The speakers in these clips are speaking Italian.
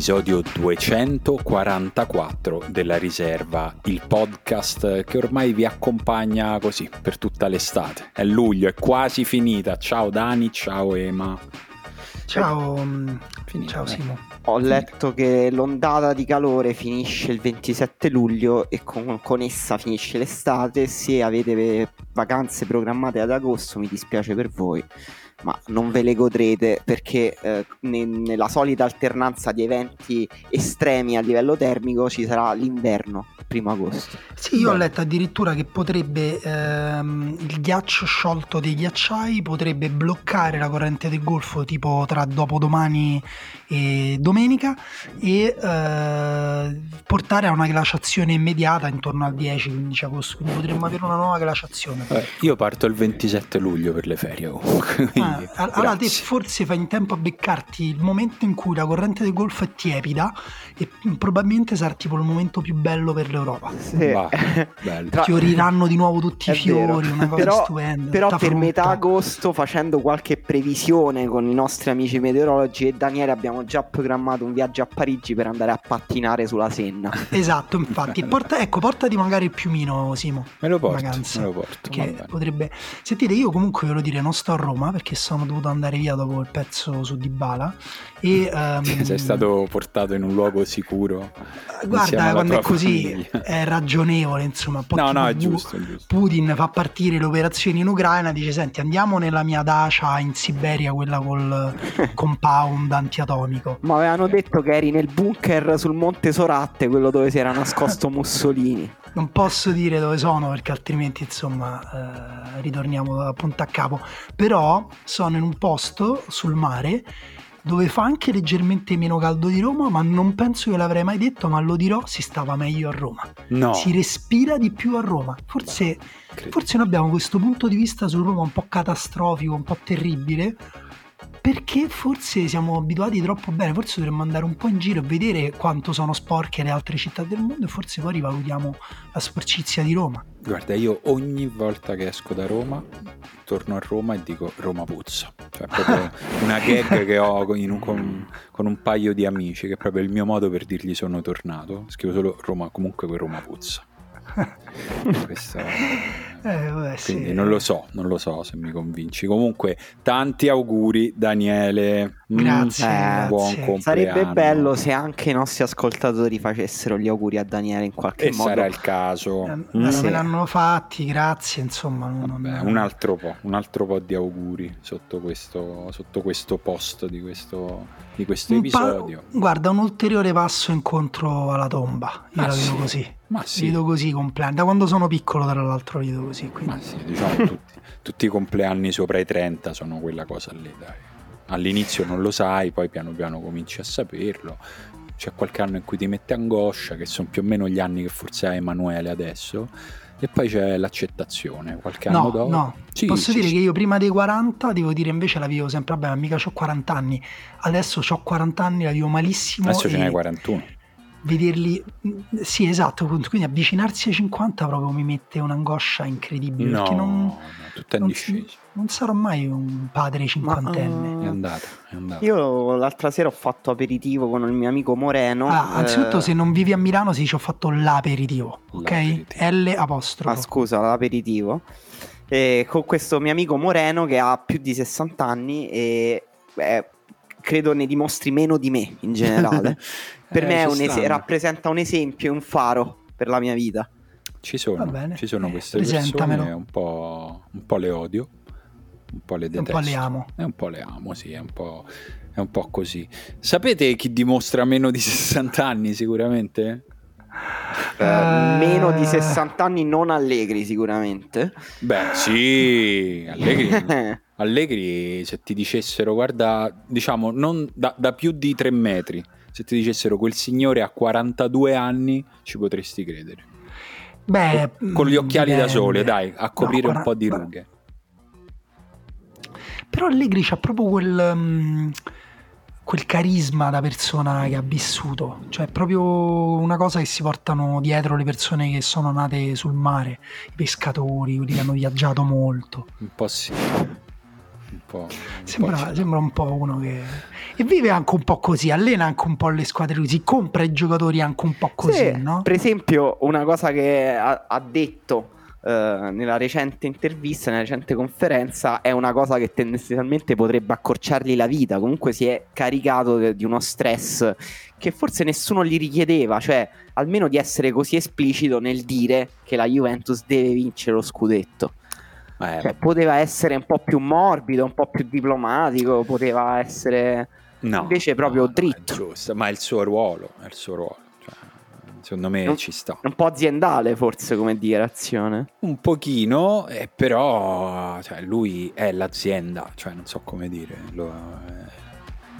all'episodio 244 della Riserva, il podcast che ormai vi accompagna così per tutta l'estate. È luglio, è quasi finita. Ciao Dani, ciao Ema. Ciao, finita, ciao Simo. Ho letto che l'ondata di calore finisce il 27 luglio e con, con, essa finisce l'estate. Se avete vacanze programmate ad agosto, mi dispiace per voi ma non ve le godrete perché eh, ne, nella solita alternanza di eventi estremi a livello termico ci sarà l'inverno primo agosto. Sì, io Beh. ho letto addirittura che potrebbe ehm, il ghiaccio sciolto dei ghiacciai potrebbe bloccare la corrente del Golfo tipo tra dopodomani e domenica e eh, portare a una glaciazione immediata intorno al 10-15 agosto, quindi potremmo avere una nuova glaciazione. Eh, io parto il 27 luglio per le ferie comunque. Ah, allora te forse fai in tempo a beccarti il momento in cui la corrente del Golfo è tiepida e probabilmente sarà tipo il momento più bello per l'Europa. Sì. Va, Fioriranno di nuovo tutti i fiori, vero. una cosa però, stupenda. Però per frutta. metà agosto, facendo qualche previsione con i nostri amici meteorologi e Daniele, abbiamo già programmato un viaggio a Parigi per andare a pattinare sulla Senna. Esatto, infatti. Porta, ecco, portati magari il piumino, Simo. Me lo porto, me lo porto. Che potrebbe... Sentite, io comunque ve lo dire, non sto a Roma perché sono dovuto andare via dopo il pezzo su Dybala e um, sei stato portato in un luogo sicuro guarda quando è così famiglia. È ragionevole insomma no no è giusto, è giusto, Putin fa partire le operazioni in Ucraina dice senti andiamo nella mia dacia in Siberia quella col compound antiatomico. Ma avevano detto che eri nel bunker sul monte Soratte quello dove si era nascosto Mussolini. Non posso dire dove sono perché altrimenti insomma eh, ritorniamo da punta a capo. Però sono in un posto sul mare dove fa anche leggermente meno caldo di Roma, ma non penso che l'avrei mai detto, ma lo dirò, si stava meglio a Roma. No. Si respira di più a Roma. Forse, forse noi abbiamo questo punto di vista su Roma un po' catastrofico, un po' terribile, perché forse siamo abituati troppo bene, forse dovremmo andare un po' in giro e vedere quanto sono sporche le altre città del mondo e forse poi rivalutiamo la sporcizia di Roma. Guarda, io ogni volta che esco da Roma, torno a Roma e dico Roma puzza. Cioè, proprio una gag che ho un, con, con, un paio di amici, che è proprio il mio modo per dirgli sono tornato. Scrivo solo Roma, comunque quel Roma puzza. Questo eh, vabbè, Quindi sì. non lo so, non lo so se mi convinci. Comunque, tanti auguri, Daniele. Grazie. Mm, buon compleanno. Sarebbe bello se anche i nostri ascoltatori facessero gli auguri a Daniele in qualche e modo. sarà il caso. Eh, mm, sì. Me l'hanno fatti, grazie. Insomma, non... Vabbè, un, altro po', un altro po' di auguri sotto questo, sotto questo post di questo, di questo episodio. Pa- guarda, un ulteriore passo incontro alla tomba. Io la vedo sì. così. Ma sì. Vedo così compleanni. Da quando sono piccolo, tra l'altro, vedo così. Quindi. Ma sì, diciamo tutti, tutti, i compleanni sopra i 30 sono quella cosa lì, dai. All'inizio non lo sai, poi piano piano cominci a saperlo. C'è qualche anno in cui ti mette angoscia, che sono più o meno gli anni che forse ha Emanuele adesso. E poi c'è l'accettazione, qualche anno no, dopo. No, sì, posso sì, dire sì. che io prima dei 40, devo dire invece la vivo sempre, vabbè, mica ho 40 anni. Adesso ho 40 anni, la vivo malissimo. Adesso ce n'hai 41 vederli sì esatto quindi avvicinarsi ai 50 proprio mi mette un'angoscia incredibile no, perché non, no, tutto è in non, non sarò mai un padre cinquantenne. Ma, uh, è andata, è andata. Io l'altra sera ho fatto aperitivo con il mio amico Moreno ah, anzitutto eh... se non vivi a Milano si dice ho fatto l'aperitivo ok? L'aperitivo. L apostrofo. Ah scusa l'aperitivo. E con questo mio amico Moreno che ha più di 60 anni e beh, credo ne dimostri meno di me in generale. Per eh, me un es- rappresenta un esempio, un faro per la mia vita. Ci sono, ci sono queste persone, un po', un po' le odio, un po' le detesto. Un po' le amo. E un po' le amo, sì, è un po', è un po' così. Sapete chi dimostra meno di 60 anni sicuramente? Uh, meno di 60 anni non allegri sicuramente. Beh sì, allegri, allegri se ti dicessero guarda, diciamo, non da, da più di 3 metri se ti dicessero quel signore ha 42 anni, ci potresti credere. Beh, con gli occhiali dipende. da sole, dai, a coprire no, un po' di rughe. Però Allegri c'ha proprio quel, um, quel carisma da persona che ha vissuto, cioè è proprio una cosa che si portano dietro le persone che sono nate sul mare, i pescatori, quelli che hanno viaggiato molto. Un po' sì. Un po', un Sembra, po' sembra un po' uno che... E vive anche un po' così, allena anche un po' le squadre così, compra i giocatori anche un po' così, Sì, no? Per esempio, una cosa che ha, ha detto eh, nella recente intervista, nella recente conferenza, è una cosa che tendenzialmente potrebbe accorciargli la vita. Comunque si è caricato de- di uno stress che forse nessuno gli richiedeva, cioè almeno di essere così esplicito nel dire che la Juventus deve vincere lo scudetto. Eh, Cioè, poteva essere un po' più morbido, un po' più diplomatico, poteva essere no, invece proprio no, no, dritto. giusto, ma è il suo ruolo, è il suo ruolo. Secondo me Non- ci sta. un po' aziendale forse come dichiarazione. Un pochino, eh, però cioè, lui è l'azienda, cioè non so come dire. lo- eh,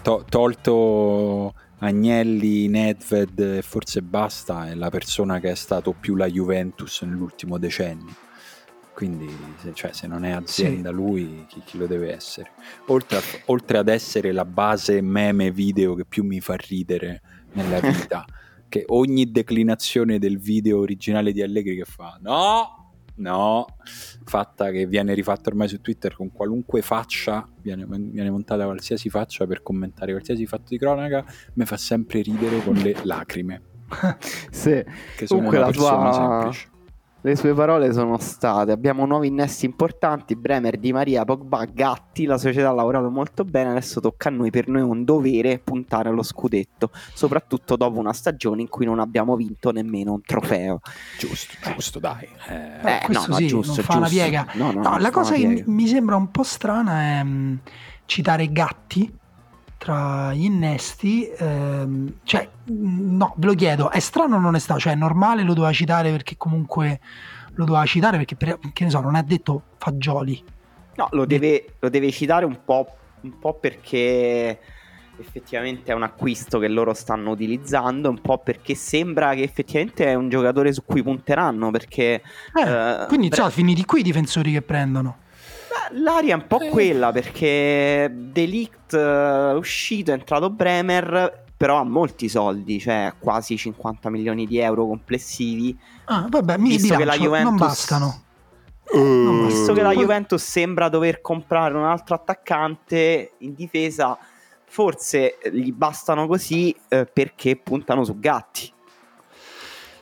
to- tolto Agnelli, Nedved e forse basta, è la persona che è stato più la Juventus nell'ultimo decennio. Quindi se, cioè, se non è azienda lui, chi, chi lo deve essere? Oltre, a- oltre ad essere la base meme video che più mi fa ridere nella vita, che ogni declinazione del video originale di Allegri che fa no, no, fatta che viene rifatta ormai su Twitter con qualunque faccia, viene, viene montata qualsiasi faccia per commentare qualsiasi fatto di cronaca, mi fa sempre ridere con le lacrime, Sì. che sono Comunque una la persona sua- semplice. Le sue parole sono state: abbiamo nuovi innesti importanti. Bremer, Di Maria, Pogba, Gatti. La società ha lavorato molto bene. Adesso tocca a noi. Per noi è un dovere puntare allo scudetto, soprattutto dopo una stagione in cui non abbiamo vinto nemmeno un trofeo. Giusto, giusto, dai. Eh, Eh, questo sì, non fa una piega. No, no, No, la cosa che mi, sembra un po' strana è mh, citare Gatti tra gli innesti. ehm, cioè, mh, no, ve lo chiedo, è strano o non è strano? Cioè, è normale lo doveva citare perché comunque lo doveva citare perché, per- che ne so, non ha detto fagioli. No, lo deve, lo deve citare un po', un po' perché effettivamente è un acquisto che loro stanno utilizzando, un po' perché sembra che effettivamente è un giocatore su cui punteranno, perché Eh, Eh, quindi, Bre- insomma, finiti qui i difensori che prendono. L'aria è un po' Eh. quella, perché Delict è uscito, è entrato Bremer, però ha molti soldi, cioè quasi 50 milioni di euro complessivi, Ah, vabbè, mi Visto che la bilancio, non Juventus- bastano. Uh, visto che la Juventus sembra dover comprare un altro attaccante in difesa, forse gli bastano così eh, perché puntano su Gatti.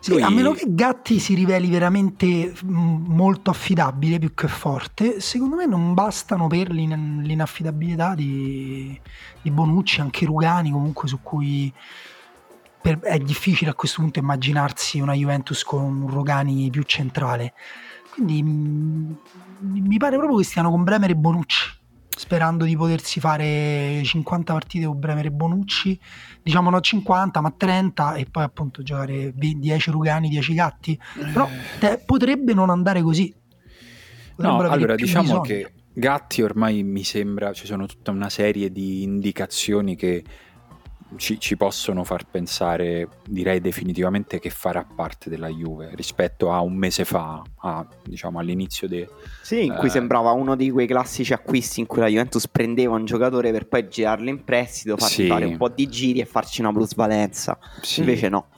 Sì, Lui- a meno che Gatti si riveli veramente molto affidabile più che forte, secondo me non bastano per l'in- l'inaffidabilità di, di Bonucci, anche Rugani comunque su cui per- è difficile a questo punto immaginarsi una Juventus con un Rugani più centrale. Quindi mm, mi pare proprio che stiano con Bremer e Bonucci, sperando di potersi fare 50 partite con Bremer e Bonucci, diciamo no 50 ma 30 e poi appunto giocare 20 10 Rugani, 10 Gatti. Però te- potrebbe non andare così. No, Potrebbero avere allora diciamo bisogno. che Gatti ormai mi sembra ci sono tutta una serie di indicazioni che ci, ci possono far pensare, direi definitivamente, che farà parte della Juve rispetto a un mese fa, a, diciamo all'inizio de- Sì, in cui Eh. sembrava uno di quei classici acquisti in cui la Juventus prendeva un giocatore per poi girarlo in prestito, fargli Sì. fare un po' di giri e farci una plusvalenza. Sì. Invece no.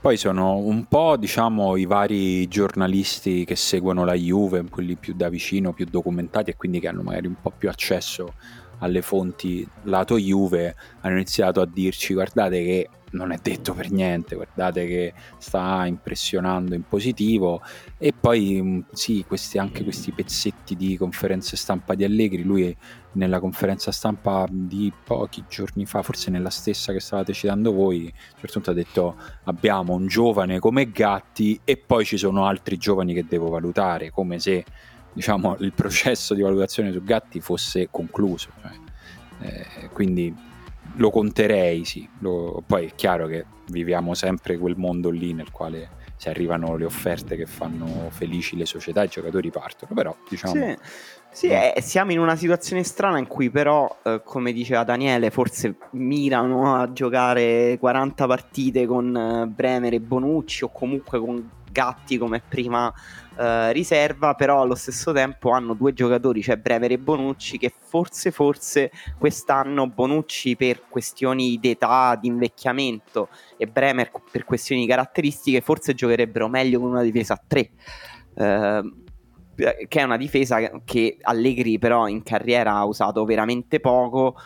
Poi sono un po', diciamo, i vari giornalisti che seguono la Juve, quelli più da vicino, più documentati e quindi che hanno magari un po' più accesso alle fonti lato Juve, hanno iniziato a dirci guardate che non è detto per niente, guardate che sta impressionando in positivo. E poi mh, sì, questi, anche questi pezzetti di conferenze stampa di Allegri, lui nella conferenza stampa di pochi giorni fa, forse nella stessa che stavate citando voi, certo punto ha detto abbiamo un giovane come Gatti e poi ci sono altri giovani che devo valutare, come se diciamo, il processo di valutazione su Gatti fosse concluso. cioè, eh, quindi lo conterei, sì. Lo- poi è chiaro che viviamo sempre quel mondo lì nel quale se arrivano le offerte che fanno felici le società, i giocatori partono, però diciamo... Sì, sì, eh, siamo in una situazione strana in cui però, eh, come diceva Daniele, forse mirano a giocare 40 partite con eh, Bremer e Bonucci o comunque con Gatti come prima eh, riserva, però allo stesso tempo hanno due giocatori, cioè Bremer e Bonucci, che forse, forse quest'anno Bonucci per questioni d'età, di invecchiamento e Bremer per questioni di caratteristiche, forse giocherebbero meglio con una difesa a tre. Eh, che è una difesa che Allegri però in carriera ha usato veramente poco,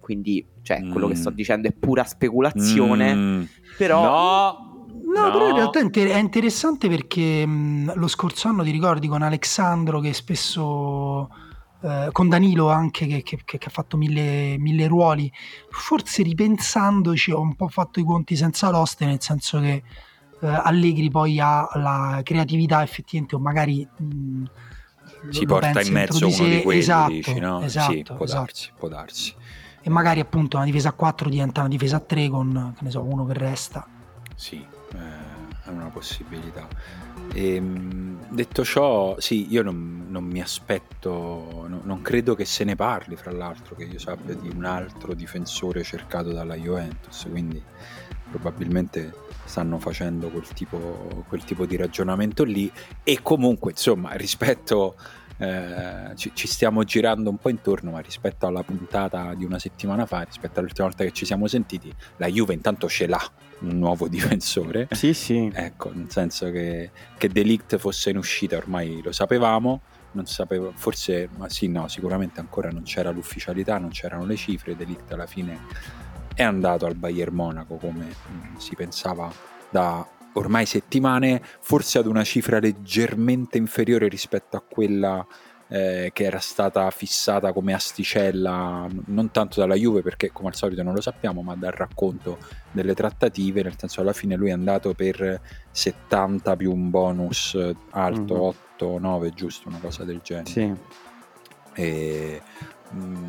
quindi cioè, mm. quello che sto mm. dicendo è pura speculazione, mm. però... No! No, no, però in realtà è interessante perché mh, lo scorso anno ti ricordi con Alessandro che spesso eh, con Danilo anche che, che, che, ha fatto mille, mille, ruoli, forse ripensandoci ho un po' fatto i conti senza l'oste, nel senso che eh, Allegri poi ha la creatività effettivamente o magari... Mh, si porta in mezzo uno di quelli, esatto, dici, no? Esatto, sì, può esatto. darsi, può darsi. E magari appunto una difesa a 4 diventa una difesa a 3 con, che ne so, uno che resta. Sì, eh, è una possibilità. E, ehm, detto ciò, sì, io non, non mi aspetto, no, non credo che se ne parli, fra l'altro, che io sappia di un altro difensore cercato dalla Juventus, quindi probabilmente stanno facendo quel tipo, quel tipo di ragionamento lì e comunque, insomma, rispetto... Eh, ci, ci, stiamo girando un po' intorno, ma rispetto alla puntata di una settimana fa, rispetto all'ultima volta che ci siamo sentiti, la Juve intanto ce l'ha un nuovo difensore. Sì, sì. Ecco, nel senso che, che Delict fosse in uscita ormai lo sapevamo, non sapevo, forse, ma sì, no, sicuramente ancora non c'era l'ufficialità, non c'erano le cifre, Delict alla fine è andato al Bayern Monaco come mh, si pensava da ormai settimane, forse ad una cifra leggermente inferiore rispetto a quella eh, che era stata fissata come asticella non tanto dalla Juve perché come al solito non lo sappiamo ma dal racconto delle trattative nel senso alla fine lui è andato per 70 più un bonus alto mm-hmm. 8 9 giusto una cosa del genere sì. e mh, mm,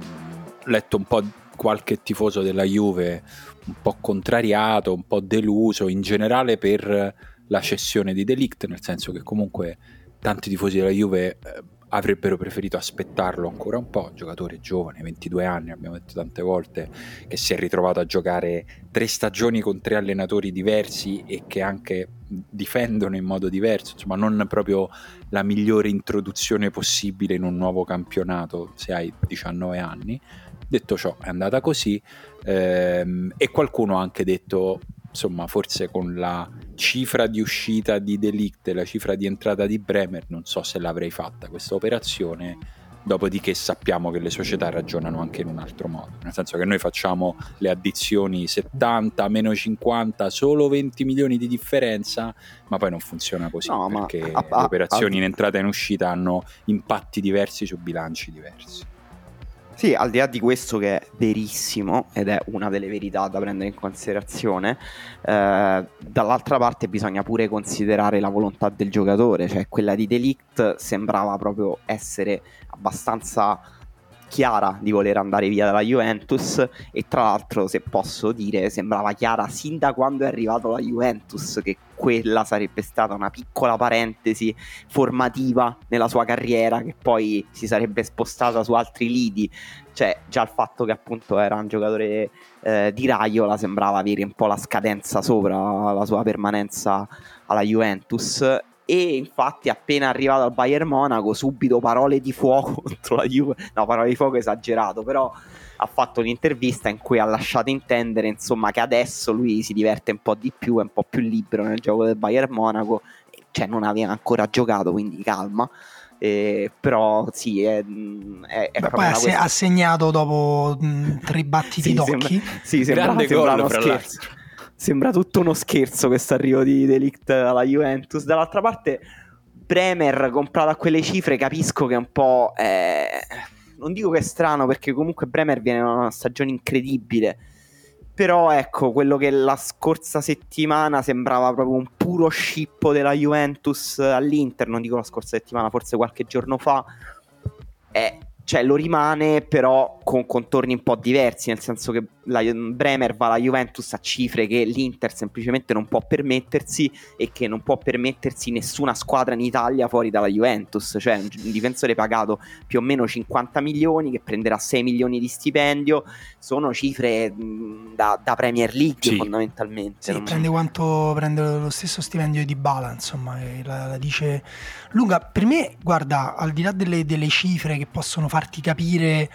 letto un po' qualche tifoso della Juve un po' contrariato un po' deluso in generale per la cessione di Delict nel senso che comunque tanti tifosi della Juve eh, avrebbero preferito aspettarlo ancora un po', giocatore giovane, 22 anni, abbiamo detto tante volte, che si è ritrovato a giocare tre stagioni con tre allenatori diversi e che anche difendono in modo diverso, insomma non proprio la migliore introduzione possibile in un nuovo campionato se hai 19 anni. Detto ciò, è andata così ehm, e qualcuno ha anche detto insomma, forse con la cifra di uscita di Delict e la cifra di entrata di Bremer, non so se l'avrei fatta questa operazione. Dopodiché sappiamo che le società ragionano anche in un altro modo, nel senso che noi facciamo le addizioni 70, meno 50, solo 20 milioni di differenza, ma poi non funziona così no, perché a, a, le operazioni a, in entrata e in uscita hanno impatti diversi su bilanci diversi. Sì, al di là di questo che è verissimo ed è una delle verità da prendere in considerazione, eh, dall'altra parte bisogna pure considerare la volontà del giocatore, cioè quella di Delict sembrava proprio essere abbastanza chiara di voler andare via dalla Juventus. E tra l'altro se posso dire sembrava chiara sin da quando è arrivato la Juventus che quella sarebbe stata una piccola parentesi formativa nella sua carriera che poi si sarebbe spostata su altri lidi. Cioè già il fatto che appunto era un giocatore eh, di Raiola sembrava avere un po' la scadenza sopra la sua permanenza alla Juventus e infatti appena arrivato al Bayern Monaco subito parole di fuoco contro la Juve. No parole di fuoco esagerato però ha fatto un'intervista in cui ha lasciato intendere insomma che adesso lui si diverte un po' di più è un po' più libero nel gioco del Bayern Monaco. Cioè non aveva ancora giocato quindi calma. Eh, però sì è, è, è Beh, poi ha, segnato dopo mh, tre battiti sì, d'occhi. sembra, sì sembra, Grande sembra gol, scherzo sembra tutto uno scherzo questo arrivo di Delict alla Juventus. Dall'altra parte, Bremer comprato a quelle cifre, capisco che è un po'. Eh, non dico che è strano, perché comunque Bremer viene da una stagione incredibile. Però ecco, quello che la scorsa settimana sembrava proprio un puro scippo della Juventus all'Inter, non dico la scorsa settimana, forse qualche giorno fa, è cioè lo rimane però con contorni un po' diversi, nel senso che la Bremer va alla Juventus a cifre che l'Inter semplicemente non può permettersi e che non può permettersi nessuna squadra in Italia fuori dalla Juventus, cioè un, difensore pagato più o meno 50 milioni che prenderà 6 milioni di stipendio, sono cifre da, da, Premier League sì. fondamentalmente. Sì, prende, quanto, prende lo stesso stipendio di Bala, insomma, la, la, dice lunga. Per me, guarda, al di là delle, delle cifre che possono farti capire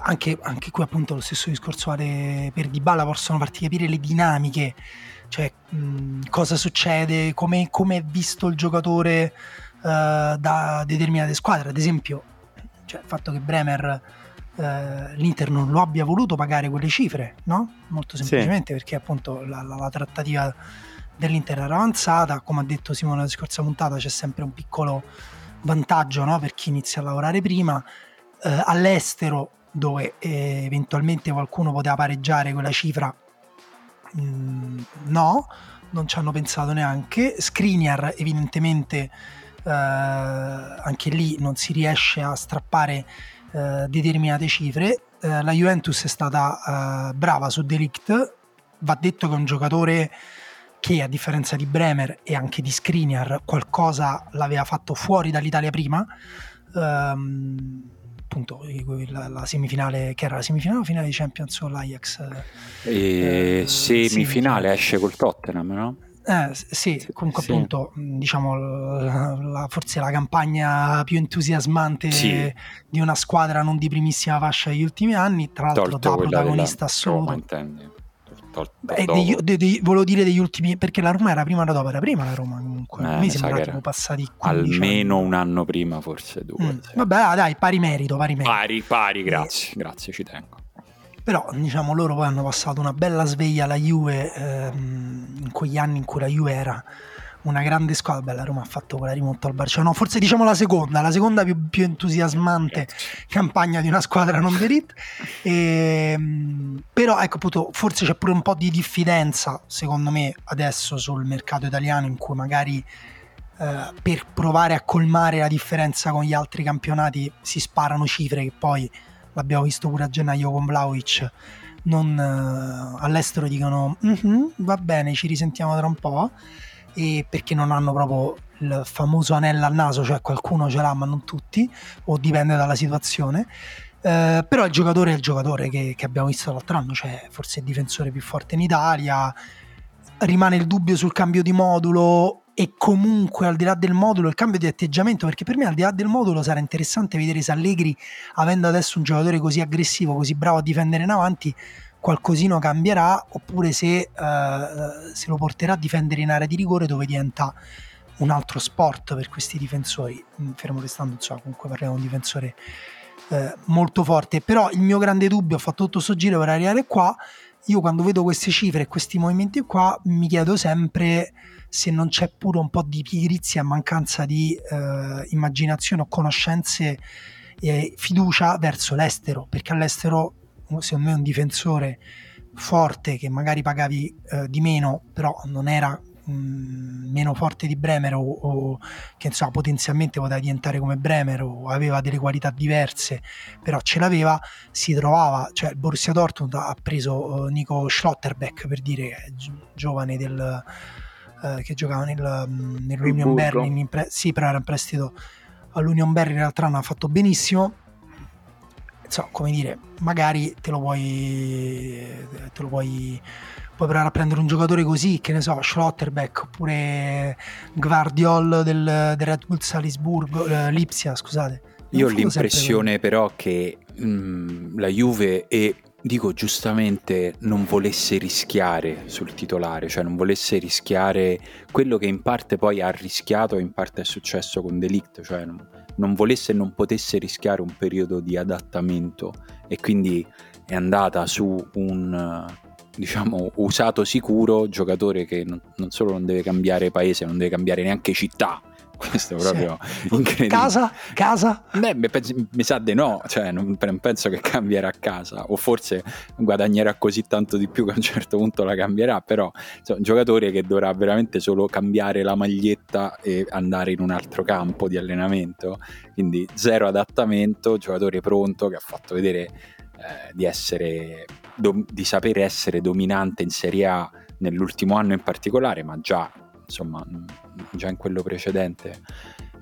anche, anche, qui appunto lo stesso discorso vale per Dybala possono farti capire le dinamiche cioè mh, cosa succede come, è visto il giocatore da determinate squadre, ad esempio cioè, il fatto che Bremer eh, l'Inter non lo abbia voluto pagare quelle cifre, no? Molto semplicemente sì. perché appunto la, la, la, trattativa dell'Inter era avanzata, come ha detto Simone nella scorsa puntata c'è sempre un piccolo vantaggio no? per chi inizia a lavorare prima, eh, all'estero dove eh, eventualmente qualcuno poteva pareggiare quella cifra, mm, no, non ci hanno pensato neanche, Skriniar evidentemente eh, anche lì non si riesce a strappare eh, determinate cifre. Eh, la Juventus è stata eh, brava su Delict, va detto che è un giocatore che a differenza di Bremer e anche di Skriniar qualcosa l'aveva fatto fuori dall'Italia prima. Um, appunto la, la, semifinale che era la semifinale o finale di Champions o l'Ajax eh, eh, semifinale esce col Tottenham no? Eh, sì, comunque sì. appunto, diciamo, la, forse la campagna più entusiasmante sì. di una squadra non di primissima fascia degli ultimi anni, tra l'altro Tolto da protagonista assoluto. Beh, degli, de, de, volevo dire degli ultimi perché la Roma era prima o dopo era prima la Roma comunque. Eh, mi sembra tipo passati almeno anni. un anno prima forse due mm. vabbè dai pari merito pari merito. Pari pari grazie e... grazie ci tengo. però diciamo loro poi hanno passato una bella sveglia alla Juve ehm, in quegli anni in cui la Juve era una grande squadra. Beh, la Roma ha fatto quella rimonta al Barcellona. No, forse diciamo la seconda, la seconda più, più entusiasmante campagna di una squadra non d'elite. E, ehm, però ecco appunto, forse c'è pure un po' di diffidenza, secondo me, adesso sul mercato italiano in cui magari eh, per provare a colmare la differenza con gli altri campionati si sparano cifre che poi l'abbiamo visto pure a gennaio con Vlaovic, non, uh, all'estero dicono mm-hmm, va bene, ci risentiamo tra un po', e perché non hanno proprio il famoso anello al naso, cioè qualcuno ce l'ha ma non tutti, o dipende dalla situazione. Uh, però il giocatore è il giocatore che, che abbiamo visto l'altro anno, cioè forse il difensore più forte in Italia. Rimane il dubbio sul cambio di modulo e comunque al di là del modulo il cambio di atteggiamento perché per me al di là del modulo sarà interessante vedere se Allegri avendo adesso un giocatore così aggressivo così bravo a difendere in avanti qualcosino cambierà oppure se, uh, se lo porterà a difendere in area di rigore dove diventa un altro sport per questi difensori. Mm, fermo restando insomma comunque parliamo di un difensore uh, molto forte. Però il mio grande dubbio ho fatto tutto questo giro per arrivare qua io quando vedo queste cifre e questi movimenti qua mi chiedo sempre se non c'è pure un po' di pigrizia, mancanza di eh, immaginazione o conoscenze e fiducia verso l'estero, perché all'estero secondo me un difensore forte che magari pagavi eh, di meno, però non era mh, mm, meno forte di Bremer o, o, che insomma potenzialmente poteva diventare come Bremer o aveva delle qualità diverse, però ce l'aveva, si trovava, cioè il Borussia Dortmund ha preso uh, Nico Schlotterbeck per dire gi- giovane del eh, che giocava nel, mm, nell'Union Berlin, pre- sì, però era in prestito all'Union Berlin, l'altro anno ha fatto benissimo. Insomma, come dire, magari te lo puoi, te lo puoi, puoi provare a prendere un giocatore così, che ne so, Schlotterbeck oppure Guardiol del, del Red Bull Salisburgo, eh, Lipsia, scusate. Io ho l'impressione però che mh, mm, la Juve e dico giustamente non volesse rischiare sul titolare, cioè non volesse rischiare quello che in parte poi ha rischiato e in parte è successo con Delict, cioè non, non volesse e non potesse rischiare un periodo di adattamento e quindi è andata su un diciamo usato sicuro giocatore che non, non solo non deve cambiare paese, non deve cambiare neanche città questo è proprio sì. incredibile. Casa? Casa? Beh, mi sa di no, cioè non, non, penso che cambierà casa, o forse guadagnerà così tanto di più che a un certo punto la cambierà, però insomma, un giocatore che dovrà veramente solo cambiare la maglietta e andare in un altro campo di allenamento, quindi zero adattamento, giocatore pronto che ha fatto vedere eh, di essere, do, di sapere essere dominante in Serie A nell'ultimo anno in particolare, ma già insomma già in quello precedente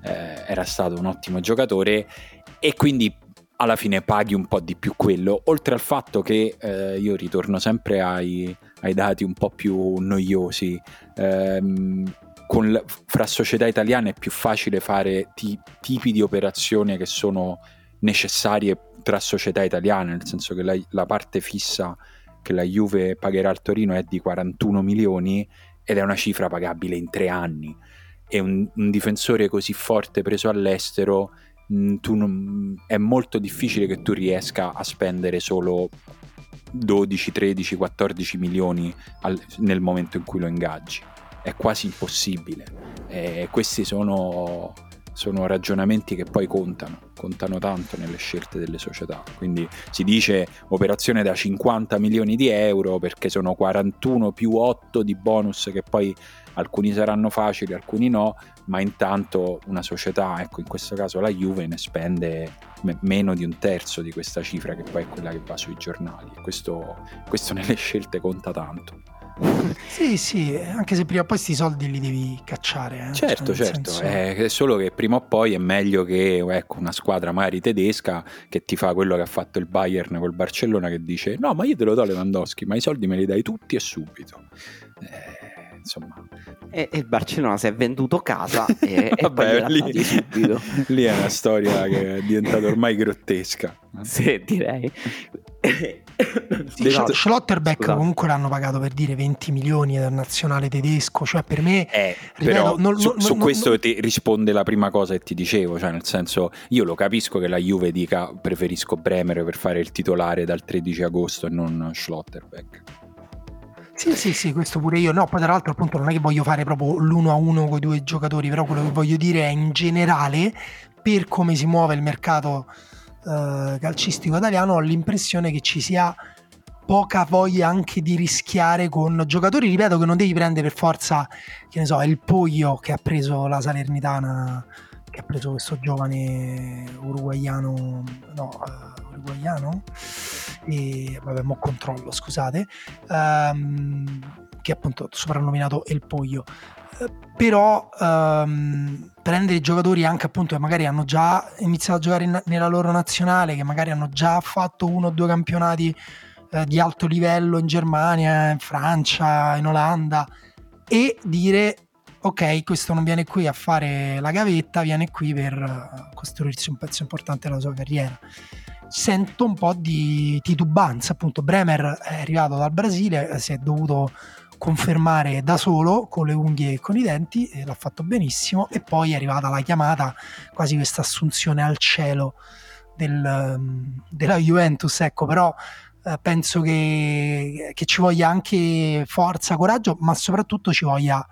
eh, era stato un ottimo giocatore e quindi alla fine paghi un po' di più quello, oltre al fatto che eh, io ritorno sempre ai, ai, dati un po' più noiosi. Ehm, con, fra società italiane è più facile fare ti, tipi di operazioni che sono necessarie tra società italiane, nel senso che la, la parte fissa che la Juve pagherà al Torino è di 41 milioni ed è una cifra pagabile in tre anni. e un, un difensore così forte preso all'estero mh, non, è molto difficile che tu riesca a spendere solo 12, 13, 14 milioni al, nel momento in cui lo ingaggi. È quasi impossibile. E questi sono, sono ragionamenti che poi contano, contano tanto nelle scelte delle società. Quindi si dice operazione da 50 milioni di euro perché sono 41 più 8 di bonus che poi alcuni saranno facili, alcuni no, ma intanto una società, ecco in questo caso la Juve, ne spende me- meno di un terzo di questa cifra che poi è quella che va sui giornali. Questo, questo nelle scelte conta tanto. Sì, sì, anche se prima o poi questi soldi li devi cacciare. Eh? Certo, cioè, certo, senso... è solo che prima o poi è meglio che ecco, una squadra magari tedesca che ti fa quello che ha fatto il Bayern col Barcellona che dice no, ma io te lo do Lewandowski, ma i soldi me li dai tutti e subito. Eh, insomma. E, e, il Barcellona si è venduto casa e, Vabbè, e lì, subito. lì è una storia che è diventata ormai grottesca. Sì, direi. sì, Detto... Schlotterbeck Scusate. comunque l'hanno pagato per dire 20 milioni dal nazionale tedesco, cioè per me... Eh, ripeto, però non, su, non, su non, questo ti risponde la prima cosa che ti dicevo, cioè nel senso io lo capisco che la Juve dica preferisco Bremer per fare il titolare dal 13 agosto e non Schlotterbeck. Sì, sì, sì, questo pure io. No, poi tra l'altro appunto non è che voglio fare proprio l'uno a uno con i due giocatori, però quello che voglio dire è in generale, per come si muove il mercato eh, calcistico italiano, ho l'impressione che ci sia poca voglia anche di rischiare con giocatori, ripeto, che non devi prendere per forza, che ne so, il Poglio che ha preso la Salernitana, che ha preso questo giovane uruguaiano, no, uh, uruguaiano? E vabbè, mo controllo, scusate, um, che appunto soprannominato El Poglio. Uh, però um, prendere giocatori anche appunto che magari hanno già iniziato a giocare in, nella loro nazionale, che magari hanno già fatto uno o due campionati uh, di alto livello in Germania, in Francia, in Olanda, e dire ok, questo non viene qui a fare la gavetta, viene qui per eh, costruirsi un pezzo importante della sua carriera sento un po' di titubanza. Appunto, Bremer è arrivato dal Brasile, si è dovuto confermare da solo con le unghie e con i denti e l'ha fatto benissimo. E poi è arrivata la chiamata quasi questa assunzione al cielo del, della Juventus ecco. Però eh, penso che, che, ci voglia anche forza, coraggio ma soprattutto ci voglia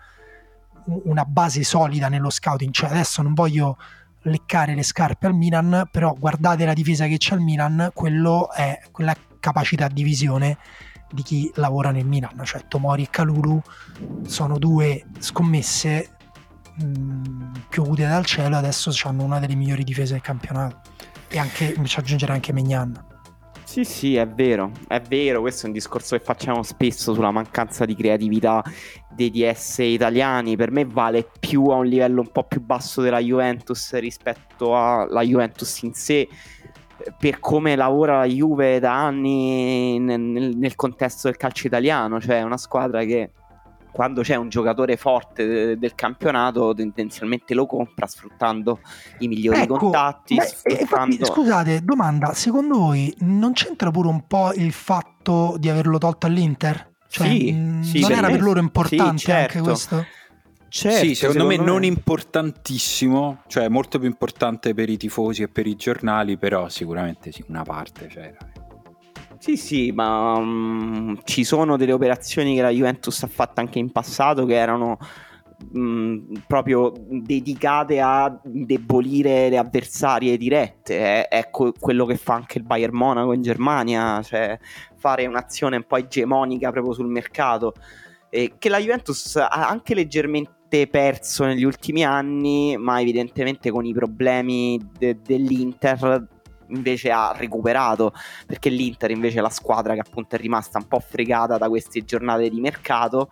una base solida nello scouting. Cioè adesso non voglio leccare le scarpe al Milan, però guardate la difesa che c'è al Milan, quello è quella capacità di visione di chi lavora nel Milan, cioè Tomori e Calulu sono due scommesse mh, mm, piovute dal cielo, adesso hanno una delle migliori difese del campionato e anche, mi ci aggiungere anche Megnan. Sì, sì, è vero, è vero, questo è un discorso che facciamo spesso sulla mancanza di creatività dei DS italiani, per me vale più a un livello un po' più basso della Juventus rispetto alla Juventus in sé, per come lavora la Juve da anni nel, nel contesto del calcio italiano, cioè una squadra che quando c'è un giocatore forte del campionato tendenzialmente lo compra sfruttando i migliori ecco, contatti. Beh, sfruttando... infatti, scusate, domanda, secondo voi non c'entra pure un po' il fatto di averlo tolto all'Inter? Cioè, sì, mh, sì, non era per loro importante sì, certo. anche questo? Certo, sì, secondo, secondo me, me, non importantissimo, cioè molto più importante per i tifosi e per i giornali, però sicuramente sì, una parte c'era. Sì, sì, ma um, ci sono delle operazioni che la Juventus ha fatto anche in passato che erano um, proprio dedicate a indebolire le avversarie dirette. È, è co- quello che fa anche il Bayern Monaco in Germania, cioè fare un'azione un po' egemonica proprio sul mercato. E che la Juventus ha anche leggermente perso negli ultimi anni, ma evidentemente con i problemi de- dell'Inter invece ha recuperato perché l'Inter invece è la squadra che appunto è rimasta un po' fregata da queste giornate di mercato.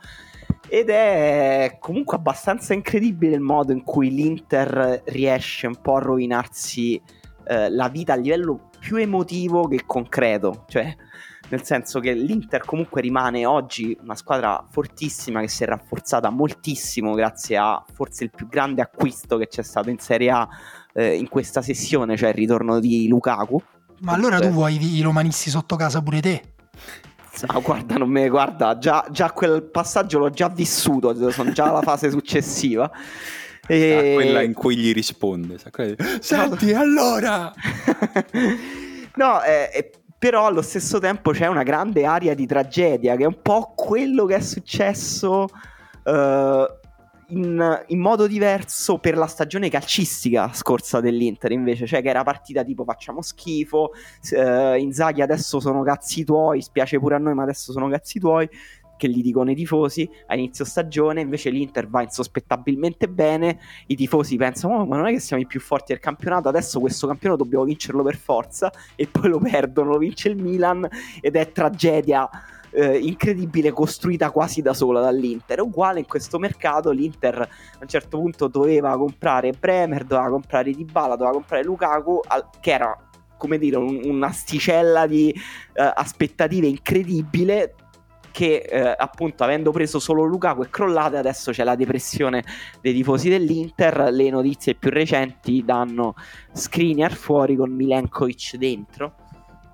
Ed è comunque abbastanza incredibile il modo in cui l'Inter riesce un po' a rovinarsi eh, la vita a livello più emotivo che concreto. Cioè nel senso che l'Inter comunque rimane oggi una squadra fortissima che si è rafforzata moltissimo grazie a forse il più grande acquisto che c'è stato in Serie A eh, in questa sessione, cioè il ritorno di Lukaku. Ma allora tu vuoi i romanisti sotto casa pure te? No, guarda, non me guarda, già, già quel passaggio l'ho già vissuto, sono già alla fase successiva. E... quella in cui gli risponde. Senti, allora! no, eh, eh, però allo stesso tempo c'è una grande aria di tragedia, che è un po' quello che è successo uh, in, in, modo diverso per la stagione calcistica scorsa dell'Inter, invece, cioè che era partita tipo facciamo schifo, uh, Inzaghi adesso sono cazzi tuoi, spiace pure a noi, ma adesso sono cazzi tuoi che gli dicono i tifosi a inizio stagione, invece l'Inter va insospettabilmente bene, i tifosi pensano oh, ma non è che siamo i più forti del campionato, adesso questo campionato dobbiamo vincerlo per forza e poi lo perdono, lo vince il Milan ed è tragedia eh, incredibile costruita quasi da sola dall'Inter. Uguale in questo mercato l'Inter a un certo punto doveva comprare Bremer, doveva comprare Dybala, doveva comprare Lukaku al- che era come dire un- un'asticella di uh, aspettative incredibile che eh, appunto avendo preso solo Lukaku è crollata adesso c'è la depressione dei tifosi dell'Inter le notizie più recenti danno Skriniar fuori con Milenkovic dentro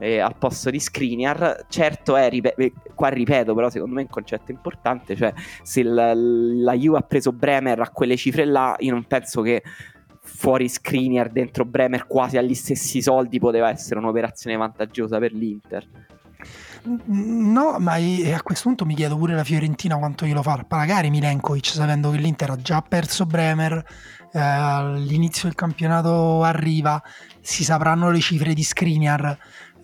eh, al posto di Skriniar. Certo è ripet- eh, qua ripeto però secondo me è un concetto importante cioè se la, la Juve ha preso Bremer a quelle cifre là io non penso che fuori Skriniar dentro Bremer quasi agli stessi soldi poteva essere un'operazione vantaggiosa per l'Inter. No, ma a questo punto mi chiedo pure la Fiorentina quanto glielo fa pagare Milenkovic sapendo che l'Inter ha già perso Bremer, eh, all'inizio del campionato arriva, si sapranno le cifre di Skriniar.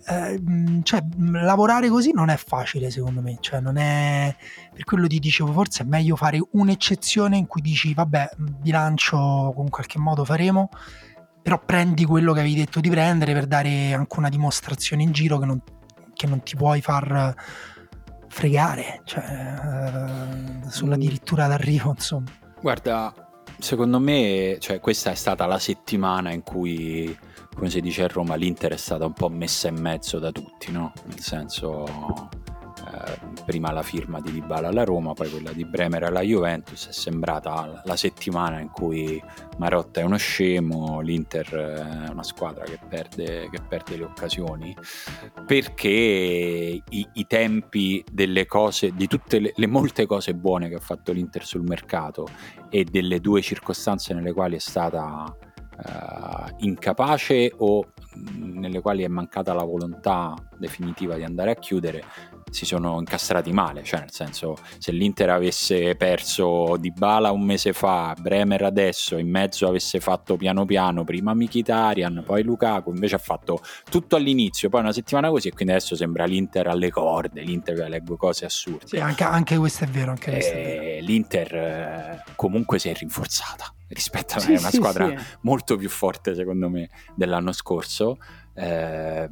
Eh, cioè, lavorare così non è facile secondo me, cioè, non è... per quello ti dicevo forse è meglio fare un'eccezione in cui dici vabbè bilancio in qualche modo faremo però prendi quello che avevi detto di prendere per dare anche una dimostrazione in giro che non che non ti puoi far fregare cioè, eh, sulla mm. dirittura d'arrivo insomma guarda secondo me cioè, questa è stata la settimana in cui come si dice a Roma l'Inter è stata un po' messa in mezzo da tutti no? nel senso eh, prima la firma di Dybala alla Roma, poi quella di Bremer alla Juventus, è sembrata la settimana in cui Marotta è uno scemo, l'Inter è una squadra che perde, che perde le occasioni, perché i, i, tempi delle cose, di tutte le, le molte cose buone che ha fatto l'Inter sul mercato e delle due circostanze nelle quali è stata Uh, incapace o nelle quali è mancata la volontà definitiva di andare a chiudere si sono incastrati male, cioè nel senso se l'Inter avesse perso Di Bala un mese fa, Bremer adesso, in mezzo avesse fatto piano piano prima Mkhitaryan, poi Lukaku, invece ha fatto tutto all'inizio, poi una settimana così e quindi adesso sembra l'Inter alle corde, l'Inter leggo cose assurde. Sì, anche, anche questo è vero, anche questo è vero. Eh, L'Inter eh, comunque si è rinforzata rispetto a sì, una sì, squadra sì. molto più forte secondo me dell'anno scorso eh,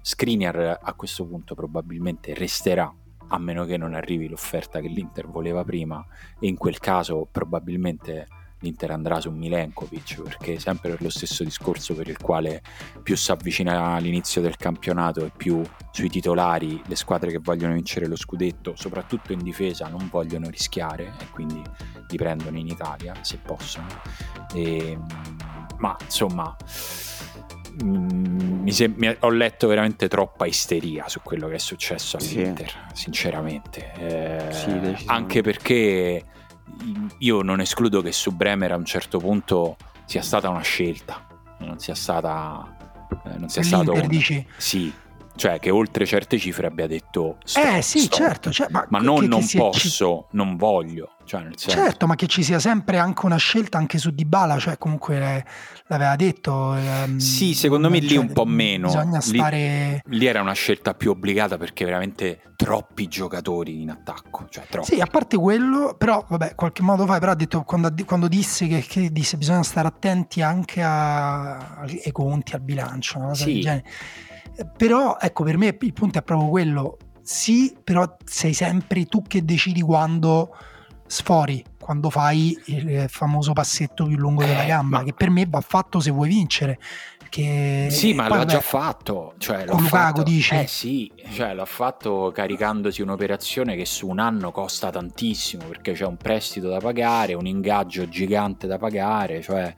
Skriniar a questo punto probabilmente resterà a meno che non arrivi l'offerta che l'Inter voleva prima e in quel caso probabilmente l'Inter andrà su Milenkovic perché sempre per lo stesso discorso per il quale più si avvicina all'inizio del campionato e più sui titolari le squadre che vogliono vincere lo scudetto soprattutto in difesa non vogliono rischiare e quindi li prendono in Italia se possono e, ma insomma Mm, mi sem- mi ho letto veramente troppa isteria su quello che è successo all'Inter, sì. sinceramente. Eh, sì, anche perché io non escludo che su Bremer a un certo punto sia stata una scelta, non sia stata... Eh, non sia stato un... dici? Sì, cioè che oltre certe cifre abbia detto stop, eh sì stop. certo cioè, ma, ma, non che, non che posso ci... non voglio cioè, senso... certo ma che ci sia sempre anche una scelta anche su Dybala cioè comunque l'aveva detto ehm, sì secondo me lì cioè, un po' meno bisogna stare lì, lì, era una scelta più obbligata perché veramente troppi giocatori in attacco cioè troppi. sì a parte quello però vabbè qualche modo fai però ha detto quando, quando disse che, che, disse bisogna stare attenti anche a, ai conti al bilancio una cosa sì. del genere però ecco, per me il punto è proprio quello. Sì, però sei sempre tu che decidi quando sfori, quando fai il famoso passetto più lungo della eh, gamba, ma... che per me va fatto se vuoi vincere. Perché sì, ma l'ha già fatto. Cioè, l'ha con Lukaku, fatto... dici? Eh sì, cioè, l'ha fatto caricandosi un'operazione che su un anno costa tantissimo perché c'è un prestito da pagare, un ingaggio gigante da pagare. Cioè,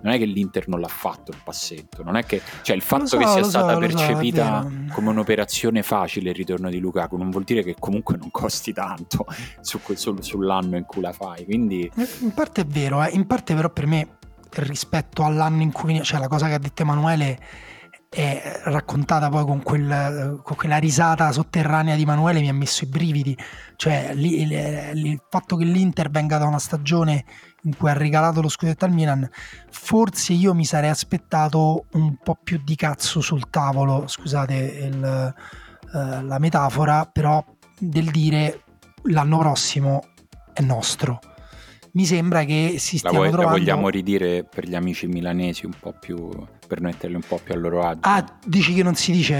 non è che l'Inter non l'ha fatto il passetto, non è che cioè, il fatto so, che sia so, stata so, percepita vero. come un'operazione facile il ritorno di Lukaku non vuol dire che comunque non costi tanto su sul- sull'anno in cui la fai. Quindi In parte è vero, eh. in parte però per me rispetto all'anno in cui, cioè la cosa che ha detto Emanuele è raccontata poi con, quel- con quella risata sotterranea di Emanuele mi ha messo i brividi, cioè lì- il, il fatto che l'Inter venga da una stagione in cui ha regalato lo scudetto al Milan, forse io mi sarei aspettato un po' più di cazzo sul tavolo, scusate il- eh, la metafora, però del dire l'anno prossimo è nostro. Mi sembra che si la, stiamo vuoi- la trovando... vogliamo ridire per gli amici milanesi un po' più per metterli un po' più a loro agio. Ah, dici che non si dice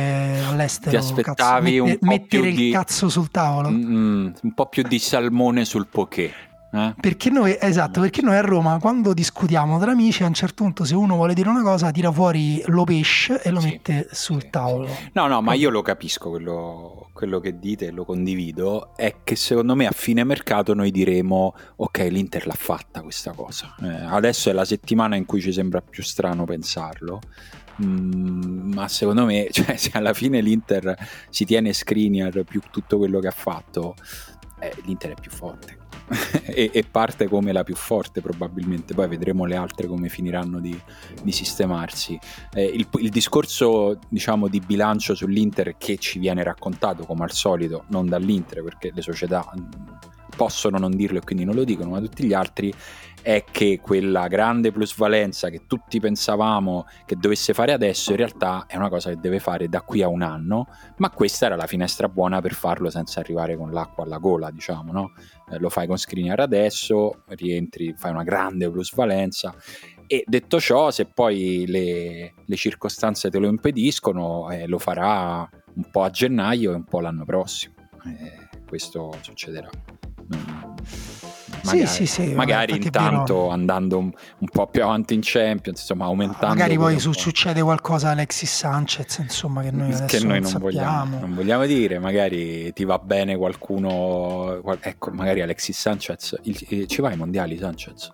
all'estero? Ti aspettavi cazzo, un mette- po' mettere più il di- cazzo sul tavolo? Mm, un po' più di salmone sul poké. Eh? Perché noi, esatto, perché noi a Roma quando discutiamo tra amici a un certo punto se uno vuole dire una cosa tira fuori lo pesce e lo Sì, mette sul sì, tavolo. No, no, ma io lo capisco quello, quello che dite, lo condivido, è che secondo me a fine mercato noi diremo ok, l'Inter l'ha fatta questa cosa. Eh, adesso è la settimana in cui ci sembra più strano pensarlo. Mm, ma secondo me, cioè, se alla fine l'Inter si tiene Skriniar più tutto quello che ha fatto, eh, l'Inter è più forte. e, e parte come la più forte probabilmente. Poi vedremo le altre come finiranno di, di sistemarsi. Eh, il, il discorso diciamo di bilancio sull'Inter che ci viene raccontato come al solito non dall'Inter perché le società mm, possono non dirlo e quindi non lo dicono ma tutti gli altri è che quella grande plusvalenza che tutti pensavamo che dovesse fare adesso in realtà è una cosa che deve fare da qui a un anno ma questa era la finestra buona per farlo senza arrivare con l'acqua alla gola diciamo no? Eh, lo fai con Skriniar adesso rientri fai una grande plusvalenza e detto ciò, se poi le, le circostanze te lo impediscono, eh, lo farà un po' a gennaio e un po' l'anno prossimo. Eh, questo succederà. Mm, Sì, sì, sì, vabbè, magari intanto vero. andando un, un po' più avanti in Champions, insomma, aumentando. Magari poi su- succede qualcosa a Alexis Sanchez, insomma, che noi che noi non sappiamo. vogliamo, non vogliamo dire, magari ti va bene qualcuno, qual- ecco, magari Alexis Sanchez, il- eh, ci va ai mondiali Sanchez?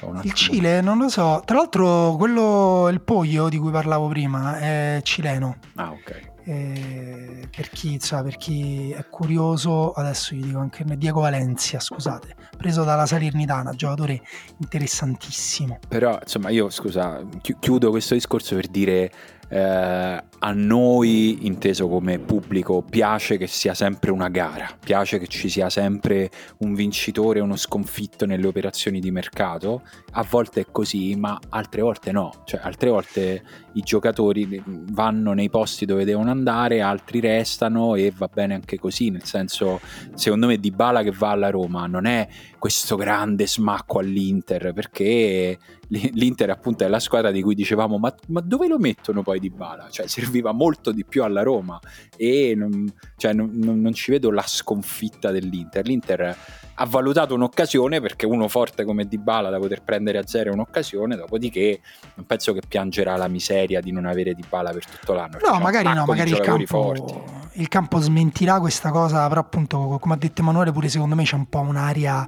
Un Il Cile, non lo so. Tra l'altro, quello, il Poglio di cui parlavo prima è cileno. Ah, ok. Eh, per, chi, insomma, per chi è curioso, adesso gli dico anche Diego Valencia, scusate, preso dalla Salernitana, giocatore interessantissimo. Però, insomma, io scusa, chi- chiudo questo discorso per dire eh, a noi, inteso come pubblico, piace che sia sempre una gara, piace che ci sia sempre un vincitore uno sconfitto nelle operazioni di mercato. A volte è così, ma altre volte no. Cioè, altre volte i giocatori vanno nei posti dove devono andare, altri restano e va bene anche così. Nel senso, secondo me, Dybala che va alla Roma non è questo grande smacco all'Inter perché l'Inter appunto è la squadra di cui dicevamo ma, ma dove lo mettono poi Dybala? Cioè serviva molto di più alla Roma e non, cioè, non, non- ci vedo la sconfitta dell'Inter. L'Inter ha valutato un'occasione perché uno forte come Dybala da poter prendere a zero è un'occasione, dopodiché non penso che piangerà la miseria di non avere Dybala per tutto l'anno. No, magari no, di magari il campo, forti. il campo smentirà questa cosa, però appunto, come ha detto Emanuele, pure secondo me c'è un po' un'aria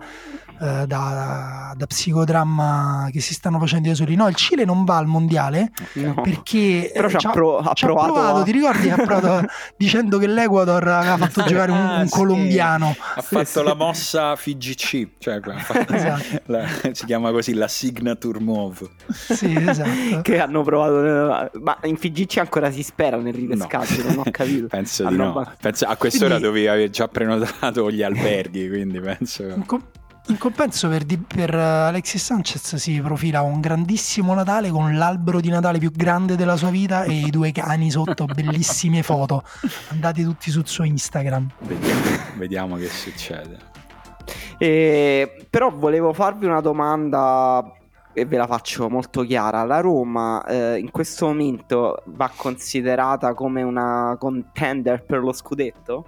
da, da psicodramma che si stanno facendo da soli. No, il Cile non va al mondiale No. perché Però eh, ci ha, pro- ha ci ha provato, provato, a- ti ricordi ha provato dicendo che l'Ecuador aveva fatto giocare un, Ah, un sì. colombiano. Ha fatto la mossa FGC, cioè ha fatto- Esatto. la- si chiama così la signature move. Sì, esatto. che hanno provato ma in FGC ancora si spera nel ripescaggio non ho capito penso di Hanno no. Penso- a quest'ora Quindi- dovevi aver già prenotato gli alberghi, quindi penso. Com- in compenso per, Di- per eh, Alexis Sanchez si profila un grandissimo Natale con l'albero di Natale più grande della sua vita e i due cani sotto, bellissime foto. Andate tutti sul suo Instagram. Vediamo, vediamo che succede. Eh, però volevo farvi una domanda e ve la faccio molto chiara. La Roma eh, in questo momento va considerata come una contender per lo scudetto?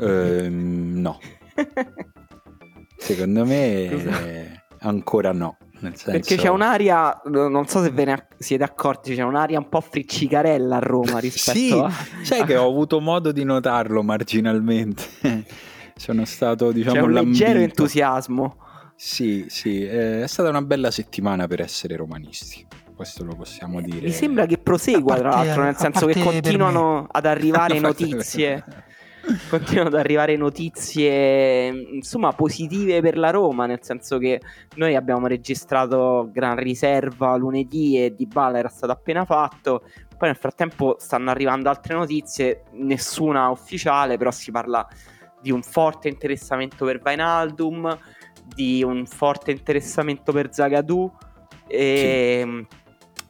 Ehm, no, secondo me ancora no. Nel senso... Perché c'è un'aria, non so se ve ne siete accorti, c'è un'aria un po' friccicarella a Roma rispetto sì, a... sai che ho avuto modo di notarlo marginalmente. Sono stato, diciamo, c'è un leggero entusiasmo. Sì, sì, eh, è stata una bella settimana per essere romanisti. Questo lo possiamo dire. Mi sembra che prosegua, tra l'altro, nel senso che continuano ad arrivare notizie. Continuano ad arrivare notizie insomma positive per la Roma, nel senso che noi abbiamo registrato gran riserva lunedì e Di Bala era stato appena fatto. Poi nel frattempo stanno arrivando altre notizie, nessuna ufficiale, però si parla di un forte interessamento per Vainaldum, di un forte interessamento per Zagadou e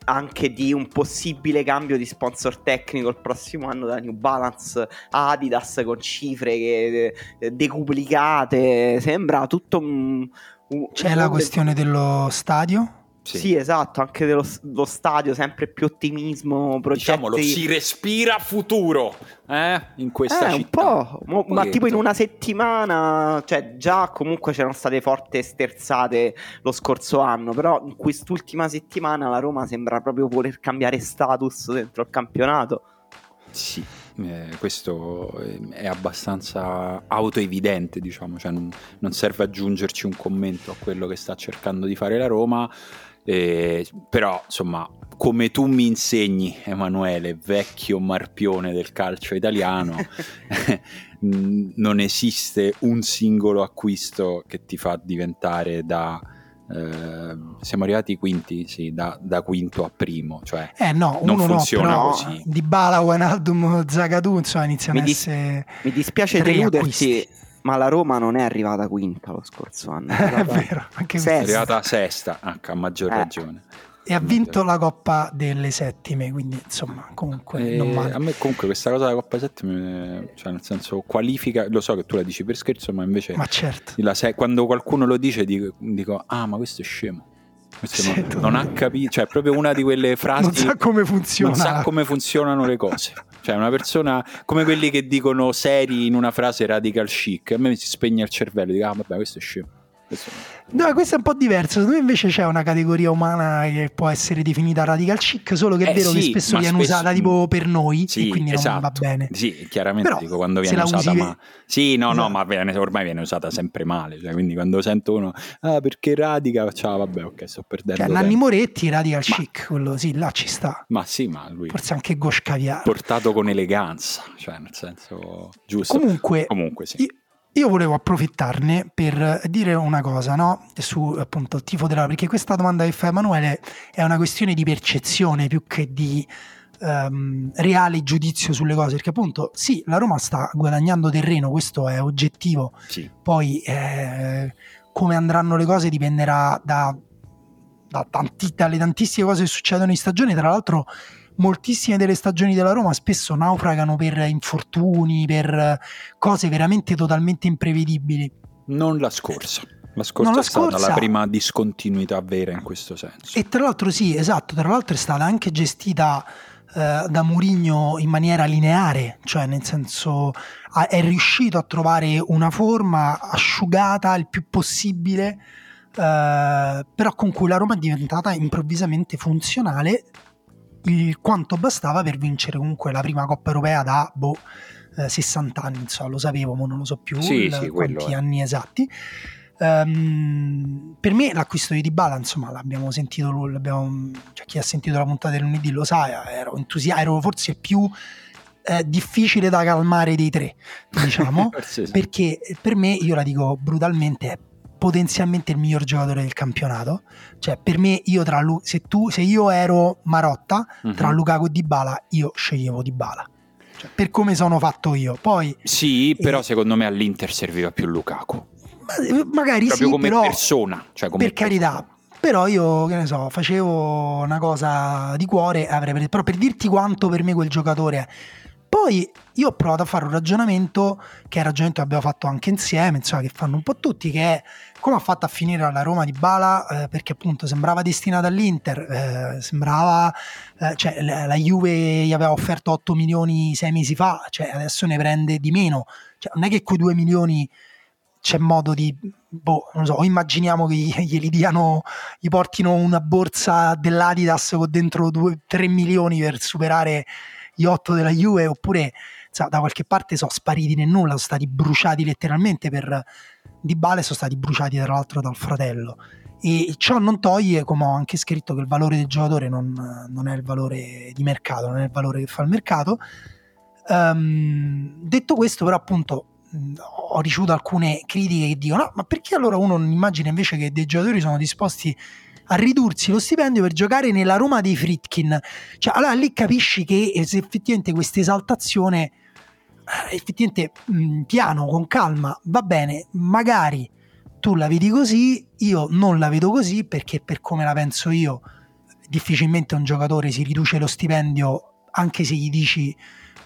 anche di un possibile cambio di sponsor tecnico il prossimo anno da New Balance Adidas con cifre che, eh, decuplicate. Sembra tutto un. un- C'è la questione dello stadio. Sì. esatto, anche dello lo stadio, sempre più ottimismo, progetti... Diciamolo, si respira futuro eh? in questa Eh, un città. po', mo- ma tipo in una settimana, cioè già comunque c'erano state forti sterzate lo scorso anno, però in quest'ultima settimana la Roma sembra proprio voler cambiare status dentro il campionato. Sì, eh, questo è abbastanza autoevidente, diciamo, cioè non, non serve aggiungerci un commento a quello che sta cercando di fare la Roma, eh, però insomma, come tu mi insegni, Emanuele, vecchio marpione del calcio italiano, non esiste un singolo acquisto che ti fa diventare da... eh, siamo arrivati quinti, sì, da, da quinto a primo, cioè Eh no, Non no, funziona però così. Di Bala, Wijnaldum, Zagadou, insomma, iniziano Mi a dis- essere... Mi dispiace Tre deluderti, acquisti. Ma la Roma non è arrivata quinta lo scorso anno. È è arrivata- vero, anche Sesta. è arrivata sesta, anche a maggior Eh. ragione. E ha vinto la Coppa delle Settime, quindi insomma, comunque Eh, non male. a me comunque questa cosa della Coppa 7 mi- cioè nel senso qualifica lo so che tu la dici per scherzo ma invece Ma certo. la sai- quando qualcuno lo dice dico, dico, ah ma questo è scemo questo Sì, non, non ha capito cioè è proprio una di quelle frasi Non sa come funziona. non sa come funzionano le cose cioè una persona come quelli che dicono seri in una frase radical chic a me mi si spegne il cervello dico ah vabbè questo è scemo No, questo è un po' diverso. Secondo me invece c'è una categoria umana che può essere definita radical chic, solo che è Eh vero che sì, spesso ma viene spesso- usata tipo per noi Sì, e quindi esatto. non va bene. Sì, chiaramente Però, dico quando viene usata, usi- ma sì, no, no, Esatto. ma viene- ormai viene usata sempre male. Cioè, quindi quando sento uno, ah, perché radica, ciao, vabbè, ok, sto perdendo. Cioè. Nanni Moretti, radical chic, quello sì, là ci sta. Ma sì, ma lui Forse anche Gosh Caviar. portato con eleganza, cioè nel senso giusto. Comunque, Comunque sì. io, io volevo approfittarne per dire una cosa, no? Su appunto il tifo della perché questa domanda che fa Emanuele è una questione di percezione più che di ehm, reale giudizio sulle cose. Perché appunto, sì, la Roma sta guadagnando terreno, questo è oggettivo. sì. Poi eh, come andranno le cose dipenderà da, da tanti- dalle tantissime cose che succedono in stagione. Tra l'altro, moltissime delle stagioni della Roma spesso naufragano per infortuni, per cose veramente totalmente imprevedibili. Non la scorsa. La scorsa No, la è stata scorsa- la prima discontinuità vera in questo senso. E tra l'altro, sì, esatto, tra l'altro è stata anche gestita eh, da Mourinho in maniera lineare, cioè nel senso è riuscito a trovare una forma asciugata il più possibile, eh, però con cui la Roma è diventata improvvisamente funzionale il quanto bastava per vincere comunque la prima Coppa Europea da boh, eh, 60 anni, insomma, lo sapevo, ma non lo so più Sì, il- sì, quanti è. anni esatti. Ehm, per me l'acquisto di Dybala, insomma, l'abbiamo sentito, l'abbiamo- cioè, chi ha sentito la puntata del lunedì lo sa, ero entusiasta, ero forse più eh, difficile da calmare dei tre, diciamo, perché per me, io la dico brutalmente, è potenzialmente il miglior giocatore del campionato. Cioè, per me, io tra Lu- se, tu, se io ero Marotta, tra Mhm. Lukaku e Dybala, io sceglievo Dybala. Cioè, per come sono fatto io. Poi, Sì, però Eh, secondo me all'Inter serviva più Lukaku. ma- magari Proprio sì, come però, persona. Cioè come per carità. Però io, che ne so, facevo una cosa di cuore, avrei preso, però per dirti quanto per me quel giocatore è. Poi io ho provato a fare un ragionamento, che è il ragionamento che abbiamo fatto anche insieme, insomma, che fanno un po' tutti, che è come ha fatto a finire alla Roma di Bala, eh, perché appunto sembrava destinata all'Inter, eh, sembrava, eh, cioè la, Juve gli aveva offerto 8 milioni sei mesi fa, cioè adesso ne prende di meno, cioè non è che quei 2 milioni c'è modo di boh, non so, o immaginiamo che glieli diano, gli portino una borsa dell'Adidas con dentro 3 milioni per superare gli 8 della Juve, oppure so, da qualche parte sono spariti nel nulla, sono stati bruciati letteralmente per Di Bale, sono stati bruciati tra l'altro dal fratello. E ciò non toglie, come ho anche scritto, che il valore del giocatore non, non è il valore di mercato, non è il valore che fa il mercato. Um, detto questo, però, appunto, ho ricevuto alcune critiche che dicono: no, ma perché allora uno non immagina invece che dei giocatori sono disposti a ridursi lo stipendio per giocare nella Roma dei Fritkin? Cioè, allora lì capisci che effettivamente questa esaltazione, eh, effettivamente mh, piano, con calma, va bene, magari tu la vedi così, io non la vedo così perché per come la penso io, difficilmente un giocatore si riduce lo stipendio anche se gli dici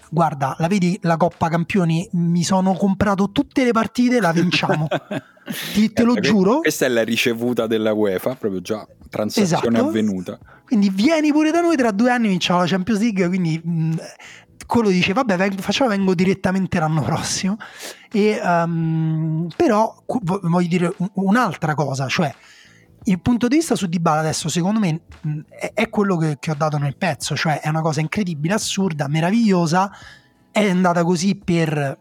guarda, la vedi la Coppa Campioni? Mi sono comprato tutte le partite, la vinciamo. Ti, te lo eh, giuro. Questa è la ricevuta della UEFA, proprio già transazione esatto. avvenuta. Quindi vieni pure da noi, tra due anni vinciamo la Champions League, quindi mh, quello dice vabbè vengo, facciamo vengo direttamente l'anno prossimo e, um, però voglio dire un'altra cosa cioè il punto di vista su Dybala adesso secondo me è quello che, che, ho dato nel pezzo, cioè è una cosa incredibile, assurda, meravigliosa, è andata così per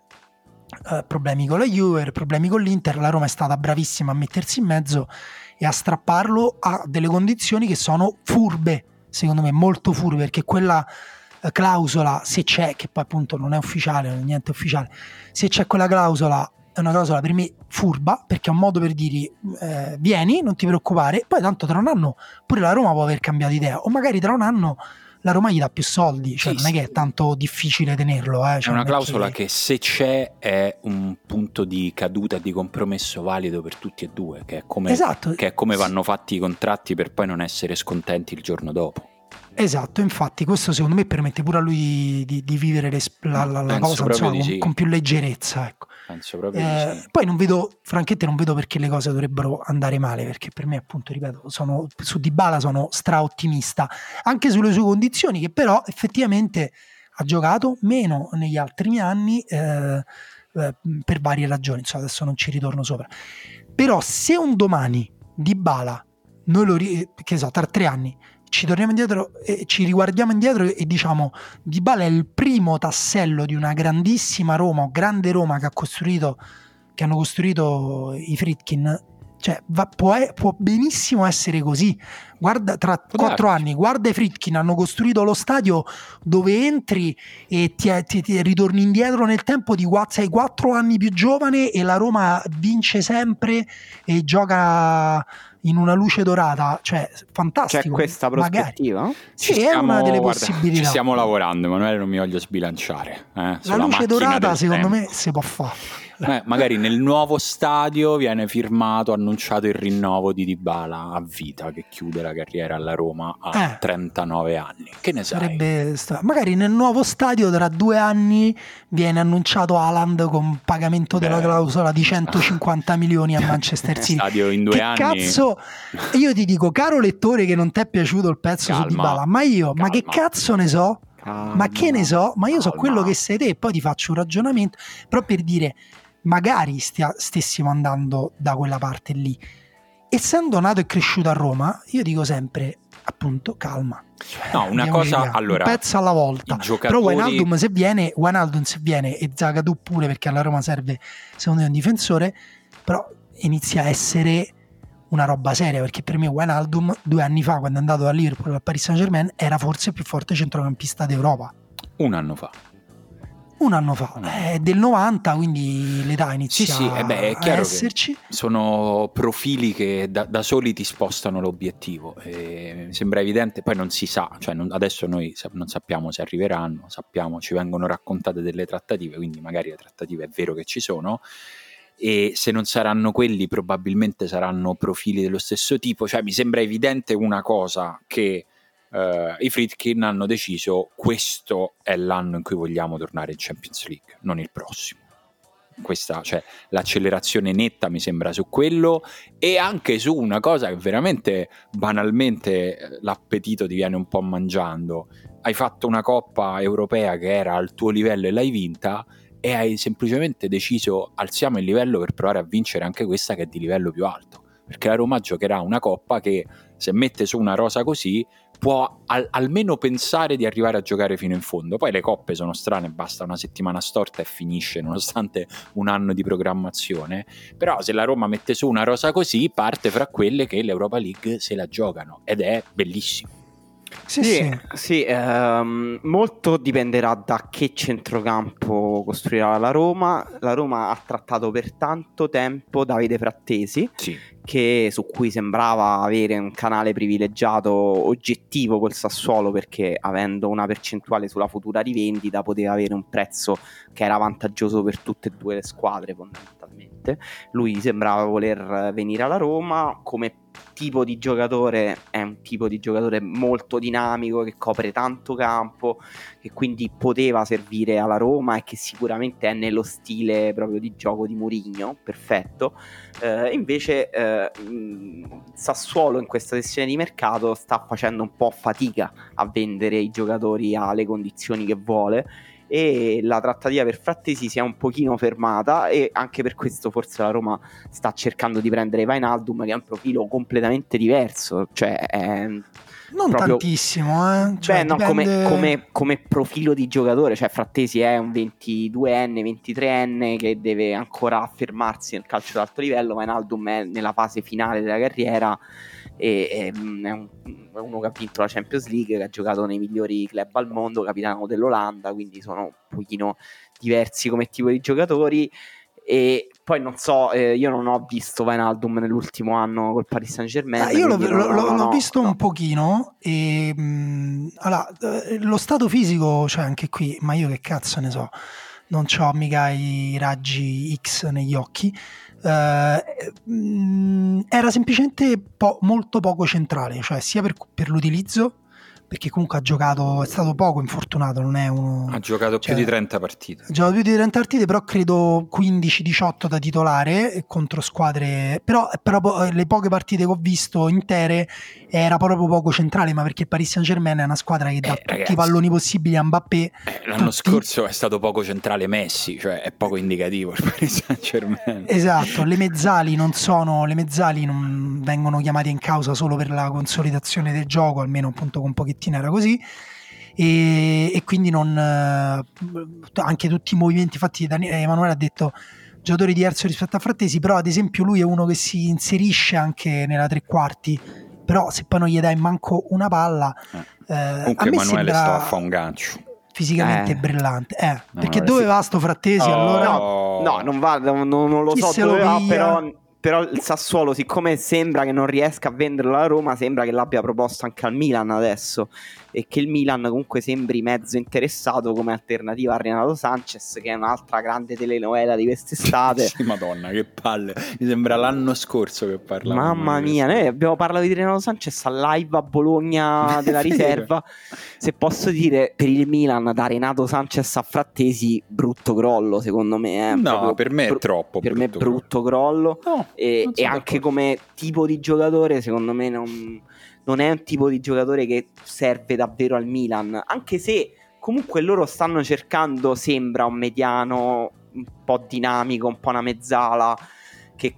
uh, problemi con la Juve, problemi con l'Inter, la Roma è stata bravissima a mettersi in mezzo e a strapparlo a delle condizioni che sono furbe, secondo me molto furbe, perché quella uh, clausola, se c'è, che poi appunto non è ufficiale, non è niente ufficiale, se c'è quella clausola è una clausola per me furba perché è un modo per dirgli eh, vieni, non ti preoccupare, poi tanto tra un anno pure la Roma può aver cambiato idea o magari tra un anno la Roma gli dà più soldi, cioè sì, non è che è tanto difficile tenerlo. Eh. Cioè, è una clausola che... che... se c'è è un punto di caduta, di compromesso valido per tutti e due, che è come, esatto. che è come vanno fatti i contratti per poi non essere scontenti il giorno dopo. Esatto, infatti questo secondo me permette pure a lui di, di vivere la, la, la cosa insomma, con, sì. con, più leggerezza. Ecco. Eh, sì. Poi non vedo, francamente non vedo perché le cose dovrebbero andare male, perché per me appunto, ripeto, sono, su Dybala sono straottimista, anche sulle sue condizioni, che però effettivamente ha giocato meno negli altri anni eh, eh, per varie ragioni, insomma, adesso non ci ritorno sopra. Però se un domani Dybala, noi lo, che so, tra tre anni, ci torniamo indietro e ci riguardiamo indietro e diciamo Di Bala è il primo tassello di una grandissima Roma o grande Roma che ha costruito che hanno costruito i Fritkin. Cioè va, può, può, benissimo essere così. Guarda tra quattro anni guarda i Fritkin hanno costruito lo stadio dove entri e ti, ti, ti ritorni indietro nel tempo di sei quattro anni più giovane e la Roma vince sempre e gioca in una luce dorata, cioè fantastico. C'è questa prospettiva? Magari. Sì, stiamo, è una delle guarda, possibilità. Ci stiamo lavorando, Emanuele, non mi voglio sbilanciare. Eh, la luce dorata, secondo tempo. me, si può fare. Eh, magari nel nuovo stadio viene firmato, annunciato il rinnovo di Dybala a vita che chiude la carriera alla Roma a eh, 39 anni. Che ne sai? Sta- magari nel nuovo stadio tra due anni viene annunciato Haaland con pagamento Beh, della clausola di 150 milioni a Manchester City. stadio in due che anni. Cazzo, io ti dico, caro lettore, che non ti è piaciuto il pezzo calma, su Dybala, ma io, calma. ma che cazzo ne so? Calma, ma che ne so? Ma io so quello che sei te e poi ti faccio un ragionamento, però per dire magari stia, stessimo andando da quella parte lì. Essendo nato e cresciuto a Roma, io dico sempre, appunto, calma. No, una cosa, via, allora, un pezzo alla volta. Giocatori... Però Wijnaldum se viene, Wijnaldum se viene e Zagadou pure perché alla Roma serve secondo me un difensore, però inizia a essere una roba seria perché per me Wijnaldum due anni fa quando è andato da Liverpool al Paris Saint Germain era forse il più forte centrocampista d'Europa. Un anno fa. Un anno fa, è del 90, quindi l'età inizia sì, sì, eh beh, è chiaro a esserci. sono profili che da, da, soli ti spostano l'obiettivo. E mi sembra evidente, poi non si sa, cioè non, adesso noi non sappiamo se arriveranno, sappiamo, ci vengono raccontate delle trattative, quindi magari le trattative è vero che ci sono. E se non saranno quelli, probabilmente saranno profili dello stesso tipo. Cioè, mi sembra evidente una cosa che Uh, i Fritkin hanno deciso questo è l'anno in cui vogliamo tornare in Champions League, non il prossimo. Questa, cioè, l'accelerazione netta mi sembra su quello e anche su una cosa che veramente banalmente eh, l'appetito ti viene un po' mangiando. Hai fatto una coppa europea che era al tuo livello e l'hai vinta e hai semplicemente deciso alziamo il livello per provare a vincere anche questa che è di livello più alto. Perché la Roma giocherà una coppa che se mette su una rosa così può al- almeno pensare di arrivare a giocare fino in fondo. Poi le coppe sono strane, basta una settimana storta e finisce, nonostante un anno di programmazione. Però se la Roma mette su una rosa così, parte fra quelle che l'Europa League se la giocano ed è bellissimo. Sì, sì, sì ehm, molto dipenderà da che centrocampo costruirà la Roma. La Roma ha trattato per tanto tempo Davide Frattesi, sì. che, su cui sembrava avere un canale privilegiato oggettivo col Sassuolo perché avendo una percentuale sulla futura rivendita poteva avere un prezzo che era vantaggioso per tutte e due le squadre fondamentalmente. Lui sembrava voler venire alla Roma come tipo di giocatore è un tipo di giocatore molto dinamico che copre tanto campo che quindi poteva servire alla Roma e che sicuramente è nello stile proprio di gioco di Murigno perfetto. Eh, invece eh, Sassuolo in questa sessione di mercato sta facendo un po' fatica a vendere i giocatori alle condizioni che vuole e la trattativa per Frattesi si è un pochino fermata e anche per questo forse la Roma sta cercando di prendere Vainaldum che ha un profilo completamente diverso, cioè è non proprio... tantissimo, eh? cioè, Beh, no, dipende... come, come, come, profilo di giocatore, cioè Frattesi è un 22enne, 23enne che deve ancora affermarsi nel calcio d'alto livello, Vainaldum è nella fase finale della carriera e, e è, un, è, uno che ha vinto la Champions League, che ha giocato nei migliori club al mondo, capitano dell'Olanda, quindi sono un pochino diversi come tipo di giocatori e poi non so, eh, io non ho visto Vainaldum nell'ultimo anno col Paris Saint Germain. Ah, io l'ho, l'ho, l'ho, l'ho visto no. un pochino e mh, mm, allora, eh, lo stato fisico, cioè anche qui, ma io che cazzo ne so, non ho mica i raggi X negli occhi mm, era semplicemente po- molto poco centrale, cioè sia per, per l'utilizzo perché comunque ha giocato, è stato poco infortunato, non è uno... Ha giocato cioè, più di 30 partite. Ha giocato più di 30 partite, però credo 15-18 da titolare contro squadre... Però, però eh, le poche partite che ho visto intere era proprio poco centrale, ma perché il Paris Saint Germain è una squadra che dà eh, tutti i palloni possibili a Mbappé. Eh, l'anno tutti... scorso è stato poco centrale Messi, cioè è poco indicativo il Paris Saint Germain. Esatto, le mezzali non sono... Le mezzali non vengono chiamate in causa solo per la consolidazione del gioco, almeno appunto con pochi pochettino era così. E, e quindi non eh, anche tutti i movimenti fatti da Emanuele ha detto giocatore diverso rispetto a Frattesi però ad esempio lui è uno che si inserisce anche nella tre quarti però se poi non gli dai manco una palla eh. Eh, comunque Emanuele stava a fare un gancio fisicamente eh. brillante eh, perché dove va sto Frattesi oh. allora no, no non va non, non lo Chi so dove va però però il Sassuolo, siccome sembra che non riesca a venderlo alla Roma, sembra che l'abbia proposto anche al Milan adesso e che il Milan comunque sembri mezzo interessato come alternativa a Renato Sanchez che è un'altra grande telenovela di quest'estate. Sì, madonna che palle. Mi sembra l'anno scorso che parlavamo mamma mia noi abbiamo parlato di Renato Sanchez a live a Bologna della riserva. Se posso dire per il Milan da Renato Sanchez a Frattesi brutto crollo secondo me eh. no per me è troppo per me brutto crollo, crollo. No, e, e anche come tipo di giocatore secondo me non non è un tipo di giocatore che serve davvero al Milan, anche se comunque loro stanno cercando, sembra un mediano un po' dinamico, un po' una mezzala, che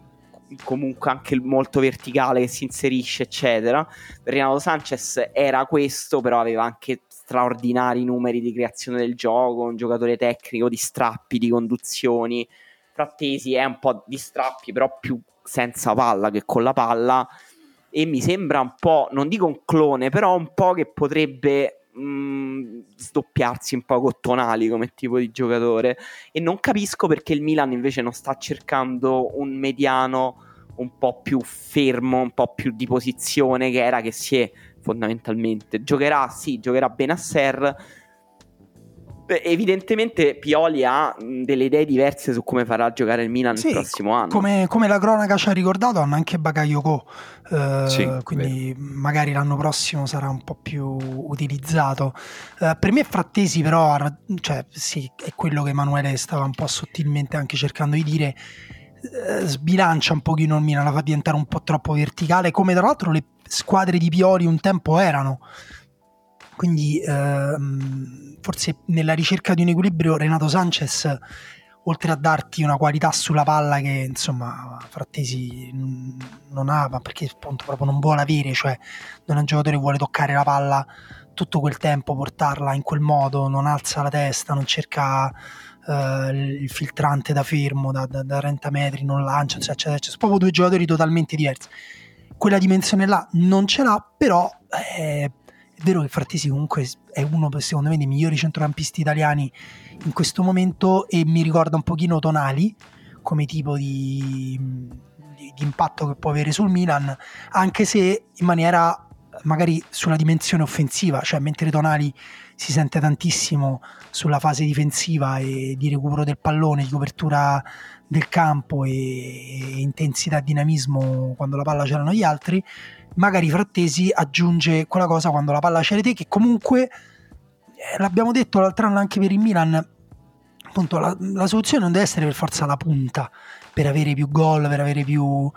comunque anche molto verticale, che si inserisce, eccetera. Renato Sanchez era questo, però aveva anche straordinari numeri di creazione del gioco, un giocatore tecnico di strappi, di conduzioni. Frattesi è un po' di strappi, però più senza palla che con la palla e mi sembra un po', non dico un clone, però un po' che potrebbe mh, mm, sdoppiarsi un po' con Tonali come tipo di giocatore e non capisco perché il Milan invece non sta cercando un mediano un po' più fermo, un po' più di posizione che era che si è fondamentalmente. Giocherà, sì, giocherà bene a Ser, evidentemente Pioli ha delle idee diverse su come farà giocare il Milan sì, il prossimo anno. Come, come, la cronaca ci ha ricordato, hanno anche Bakayoko. Eh, sì, quindi vero. magari l'anno prossimo sarà un po' più utilizzato. Eh, per me Frattesi, però, cioè, sì, è quello che Emanuele stava un po' sottilmente anche cercando di dire. Eh, sbilancia un pochino il Milan, la fa diventare un po' troppo verticale, come tra l'altro le squadre di Pioli un tempo erano Quindi ehm, forse nella ricerca di un equilibrio Renato Sanchez, oltre a darti una qualità sulla palla che insomma Frattesi non ha, ma perché appunto proprio non vuole avere, cioè non è un giocatore che vuole toccare la palla tutto quel tempo, portarla in quel modo, non alza la testa, non cerca uh, il filtrante da fermo, da, da, da 30 metri, non lancia, eccetera, eccetera. Sono proprio due giocatori totalmente diversi. Quella dimensione là non ce l'ha, però eh, è vero che Frattesi comunque è uno, secondo me, dei migliori centrocampisti italiani in questo momento e mi ricorda un pochino Tonali come tipo di, di, di impatto che può avere sul Milan, anche se in maniera magari sulla dimensione offensiva, cioè mentre Tonali si sente tantissimo sulla fase difensiva e di recupero del pallone, di copertura del campo e, intensità e dinamismo quando la palla c'erano gli altri, magari Frattesi aggiunge quella cosa quando la palla c'è te che comunque eh, l'abbiamo detto l'altro anno anche per il Milan appunto la, la, soluzione non deve essere per forza la punta per avere più gol per avere più,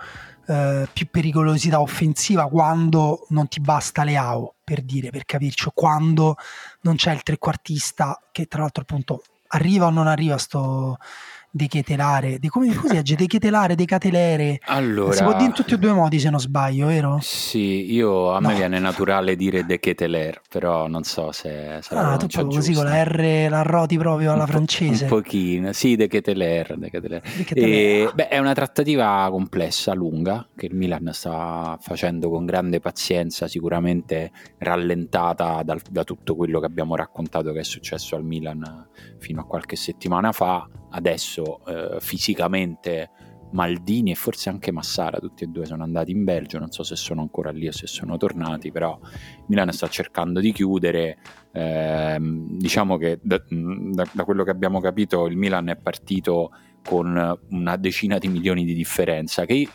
eh, più pericolosità offensiva quando non ti basta Leao per dire per capirci quando non c'è il trequartista che tra l'altro appunto arriva o non arriva sto dechetelare, de, come si legge? Dechetelare, decatelere. Allora, si può dire in tutti e due i modi se non sbaglio, vero? Sì, io a no. me viene naturale dire decheteler, però non so se sarà Ah, tu proprio così con la R la roti proprio alla un francese. un pochino, sì, decheteler, decheteler. Dechetelare. E, beh, è una trattativa complessa, lunga, che il Milan sta facendo con grande pazienza, sicuramente rallentata dal- da tutto quello che abbiamo raccontato che è successo al Milan fino a qualche settimana fa. Adesso eh, fisicamente Maldini e forse anche Massara, tutti e due sono andati in Belgio, non so se sono ancora lì o se sono tornati, però Milan sta cercando di chiudere. Ehm, diciamo che da, da- da quello che abbiamo capito il Milan è partito con una decina di milioni di differenza che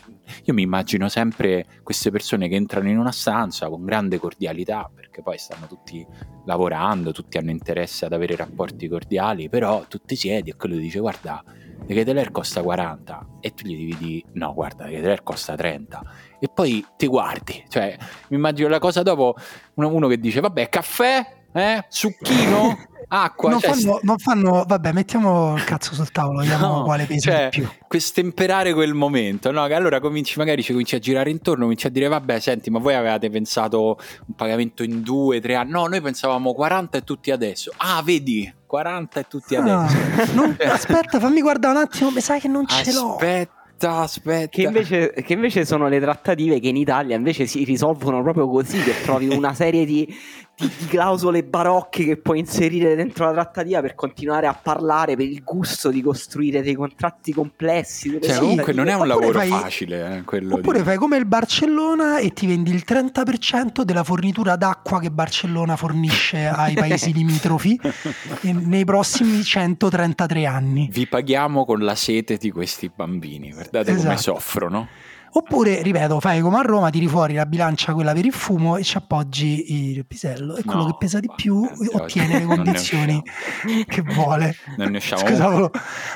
io, mi immagino sempre queste persone che entrano in una stanza con grande cordialità perché poi stanno tutti lavorando tutti hanno interesse ad avere rapporti cordiali però tu ti siedi e quello dice guarda De Keteler costa 40 e tu gli devi no guarda De Keteler costa 30 e poi ti guardi cioè mi immagino la cosa dopo uno, uno che dice vabbè caffè eh? succhino acqua Non cioè, fanno, non fanno, vabbè, mettiamo il cazzo sul tavolo, vediamo No, quale pesa cioè, di più. stemperare quel momento, no? Che allora cominci, magari ci cominci a girare intorno, cominci a dire, vabbè, senti, ma voi avevate pensato un pagamento in due, tre anni? No, noi pensavamo 40 e tutti adesso. Ah, vedi, 40 e tutti Ah, adesso. non- aspetta, fammi guardare un attimo, mi sa che non ce l'ho. Aspetta, aspetta. Che invece, che invece sono le trattative che in Italia invece si risolvono proprio così, che trovi una serie di, di- di clausole barocche che puoi inserire dentro la trattativa per continuare a parlare per il gusto di costruire dei contratti complessi. Cioè, comunque non è un lavoro fai- facile, eh, Oppure di... fai come il Barcellona e ti vendi il 30% della fornitura d'acqua che Barcellona fornisce ai paesi limitrofi nei prossimi 133 anni. Vi paghiamo con la sete di questi bambini, guardate come Esatto. soffrono. Oppure, ripeto, fai come a Roma, tiri fuori la bilancia quella per il fumo e ci appoggi il pisello e quello No, che pesa di più ottiene le condizioni che vuole. Non ne usciamo. Scusa, volevo,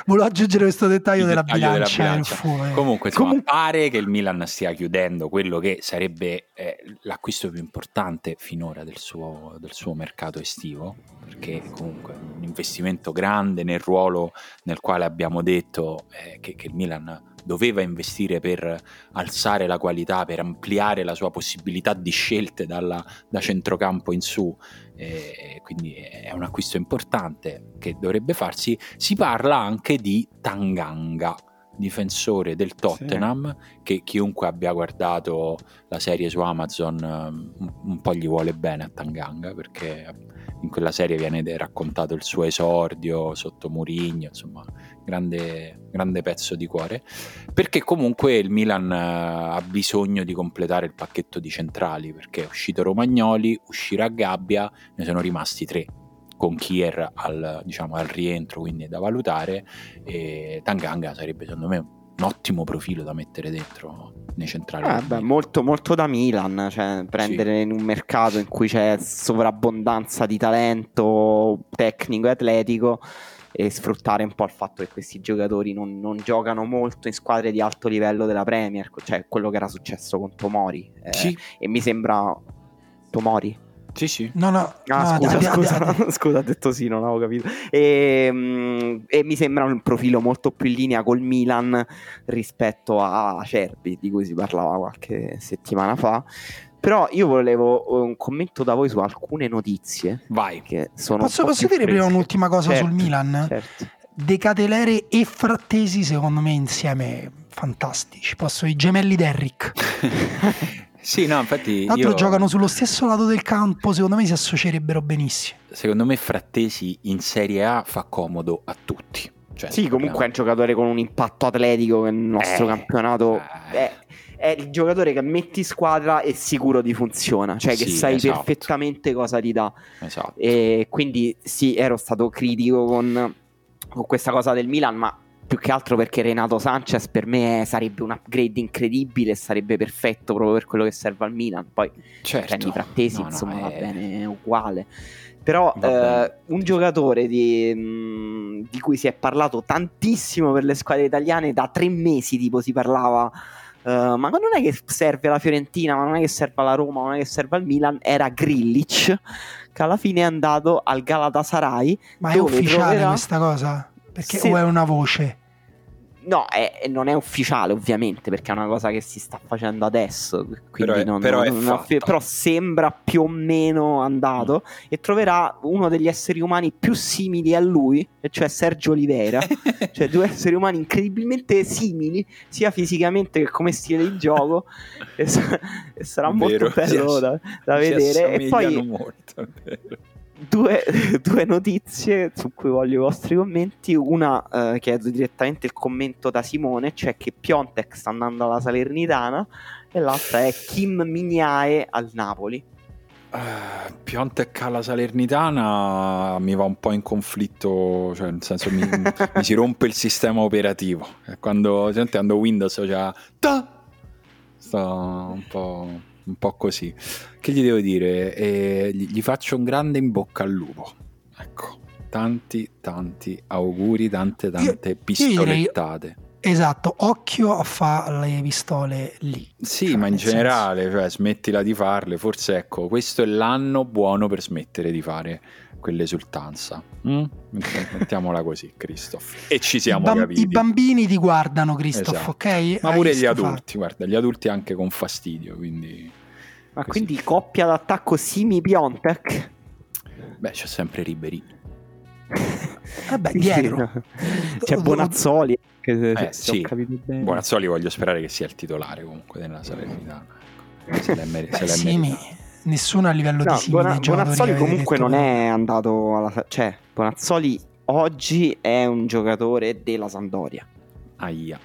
volevo aggiungere questo dettaglio della dettaglio della bilancia, del bilancia. fumo. eh. Comunque, insomma, Comunque- pare che il Milan stia chiudendo quello che sarebbe eh, l'acquisto più importante finora del suo, del suo mercato estivo, perché comunque un investimento grande nel ruolo nel quale abbiamo detto eh, che, che il Milan doveva investire per alzare la qualità, per ampliare la sua possibilità di scelte dalla- da centrocampo in su. eh, quindi è un acquisto importante che dovrebbe farsi. Si parla anche di Tanganga, difensore del Tottenham, che chiunque abbia guardato la serie su Amazon un, un po' gli vuole bene a Tanganga perché in quella serie viene raccontato il suo esordio sotto Murigno, insomma, grande, grande pezzo di cuore. Perché comunque il Milan eh, ha bisogno di completare il pacchetto di centrali, perché è uscito Romagnoli, uscirà Gabbia, ne sono rimasti tre con Kier al, diciamo, al rientro, quindi è da valutare e Tanganga sarebbe secondo me un ottimo profilo da mettere dentro nei centrali. Del beh, molto, molto da Milan, cioè prendere in un mercato in cui c'è sovrabbondanza di talento tecnico e atletico e sfruttare un po' il fatto che questi giocatori non, non giocano molto in squadre di alto livello della Premier, cioè quello che era successo con Tomori. eh, Sì, E mi sembra Tomori. Sì, sì. No, no, Ah, no, scusa, abbia- scusa, abbia- scusa, ho detto sì, non avevo capito. E, mm, e mi sembra un profilo molto più in linea col Milan rispetto a Cerbi, di cui si parlava qualche settimana fa. Però io volevo un commento da voi su alcune notizie Vai. che sono. Posso, posso dire prima un'ultima cosa Certo, sul Milan? Certo. De Catelere e Frattesi, secondo me, insieme fantastici. Posso i gemelli Derrick. sì, no, infatti Tra l'altro io, giocano sullo stesso lato del campo, secondo me si associerebbero benissimo. secondo me Frattesi in Serie A fa comodo a tutti. Cioè, Sì, comunque è un giocatore con un impatto atletico che nel nostro Eh, campionato eh. è, è il giocatore che metti in squadra e sicuro di funziona, cioè che Sì, sai esatto. perfettamente cosa ti dà. Esatto. E quindi sì, ero stato critico con, con questa cosa del Milan, ma più che altro perché Renato Sanchez per me sarebbe un upgrade incredibile sarebbe perfetto proprio per quello che serve al Milan. Poi certo. prendi i frattesi, No, no, insomma, va è- bene uguale. Però eh, un giocatore di, mh, di cui si è parlato tantissimo per le squadre italiane, da tre mesi tipo si parlava, eh, ma non è che serve alla Fiorentina, ma non è che serve alla Roma, non è che serve al Milan, era Grillic, che alla fine è andato al Galatasaray. Ma è ufficiale troverà- questa cosa? Perché Sì. o è una voce? No, è- non è ufficiale ovviamente perché è una cosa che si sta facendo adesso, quindi Però è- non- però è non- fatta. però sembra più o meno andato e troverà uno degli esseri umani più simili a lui, e cioè Sergio Oliveira, cioè due esseri umani incredibilmente simili sia fisicamente che come stile di gioco e, sa- sarà Vero, molto bello da, da vedere e poi molto, è. Due, due notizie su cui voglio i vostri commenti. Una eh, chiedo direttamente il commento da Simone, cioè che Piontek sta andando alla Salernitana, e l'altra è Kim Mignae al Napoli. Eh, Piontek alla Salernitana mi va un po' in conflitto, cioè nel senso mi, mi si rompe il sistema operativo. Quando senti, quando Windows faceva ta, sto un po', un po' così. Che gli devo dire? Eh, gli, gli faccio un grande in bocca al lupo. Ecco, tanti, tanti auguri, tante, tante pistolettate. Esatto, occhio a fare le pistole lì. Sì, Cioè, ma in nel senso- generale, cioè, smettila di farle. Forse ecco, questo è l'anno buono per smettere di fare quell'esultanza. Mm? Mettiamola così, Christoph. E ci siamo I, bam- capiti. i bambini ti guardano, Christoph, Esatto. ok? Ma Hai pure gli sto adulti, guarda, gli adulti anche con fastidio, quindi... Ma Così. quindi coppia d'attacco Simi Piontek? Beh, c'è sempre Ribery. Vabbè, Sì, dietro. sì. C'è Bonazzoli. Che se, Eh, se ho sì. capito bene. Bonazzoli voglio sperare che sia il titolare comunque della Salernitana. ecco. Se l'è, mer- se Beh, l'è sì, mi- meritato. Nessuno a livello No, di Simi Bona- dei giocatori Bonazzoli comunque detto non è andato alla... Cioè, Bonazzoli oggi è un giocatore della Sampdoria. Aia.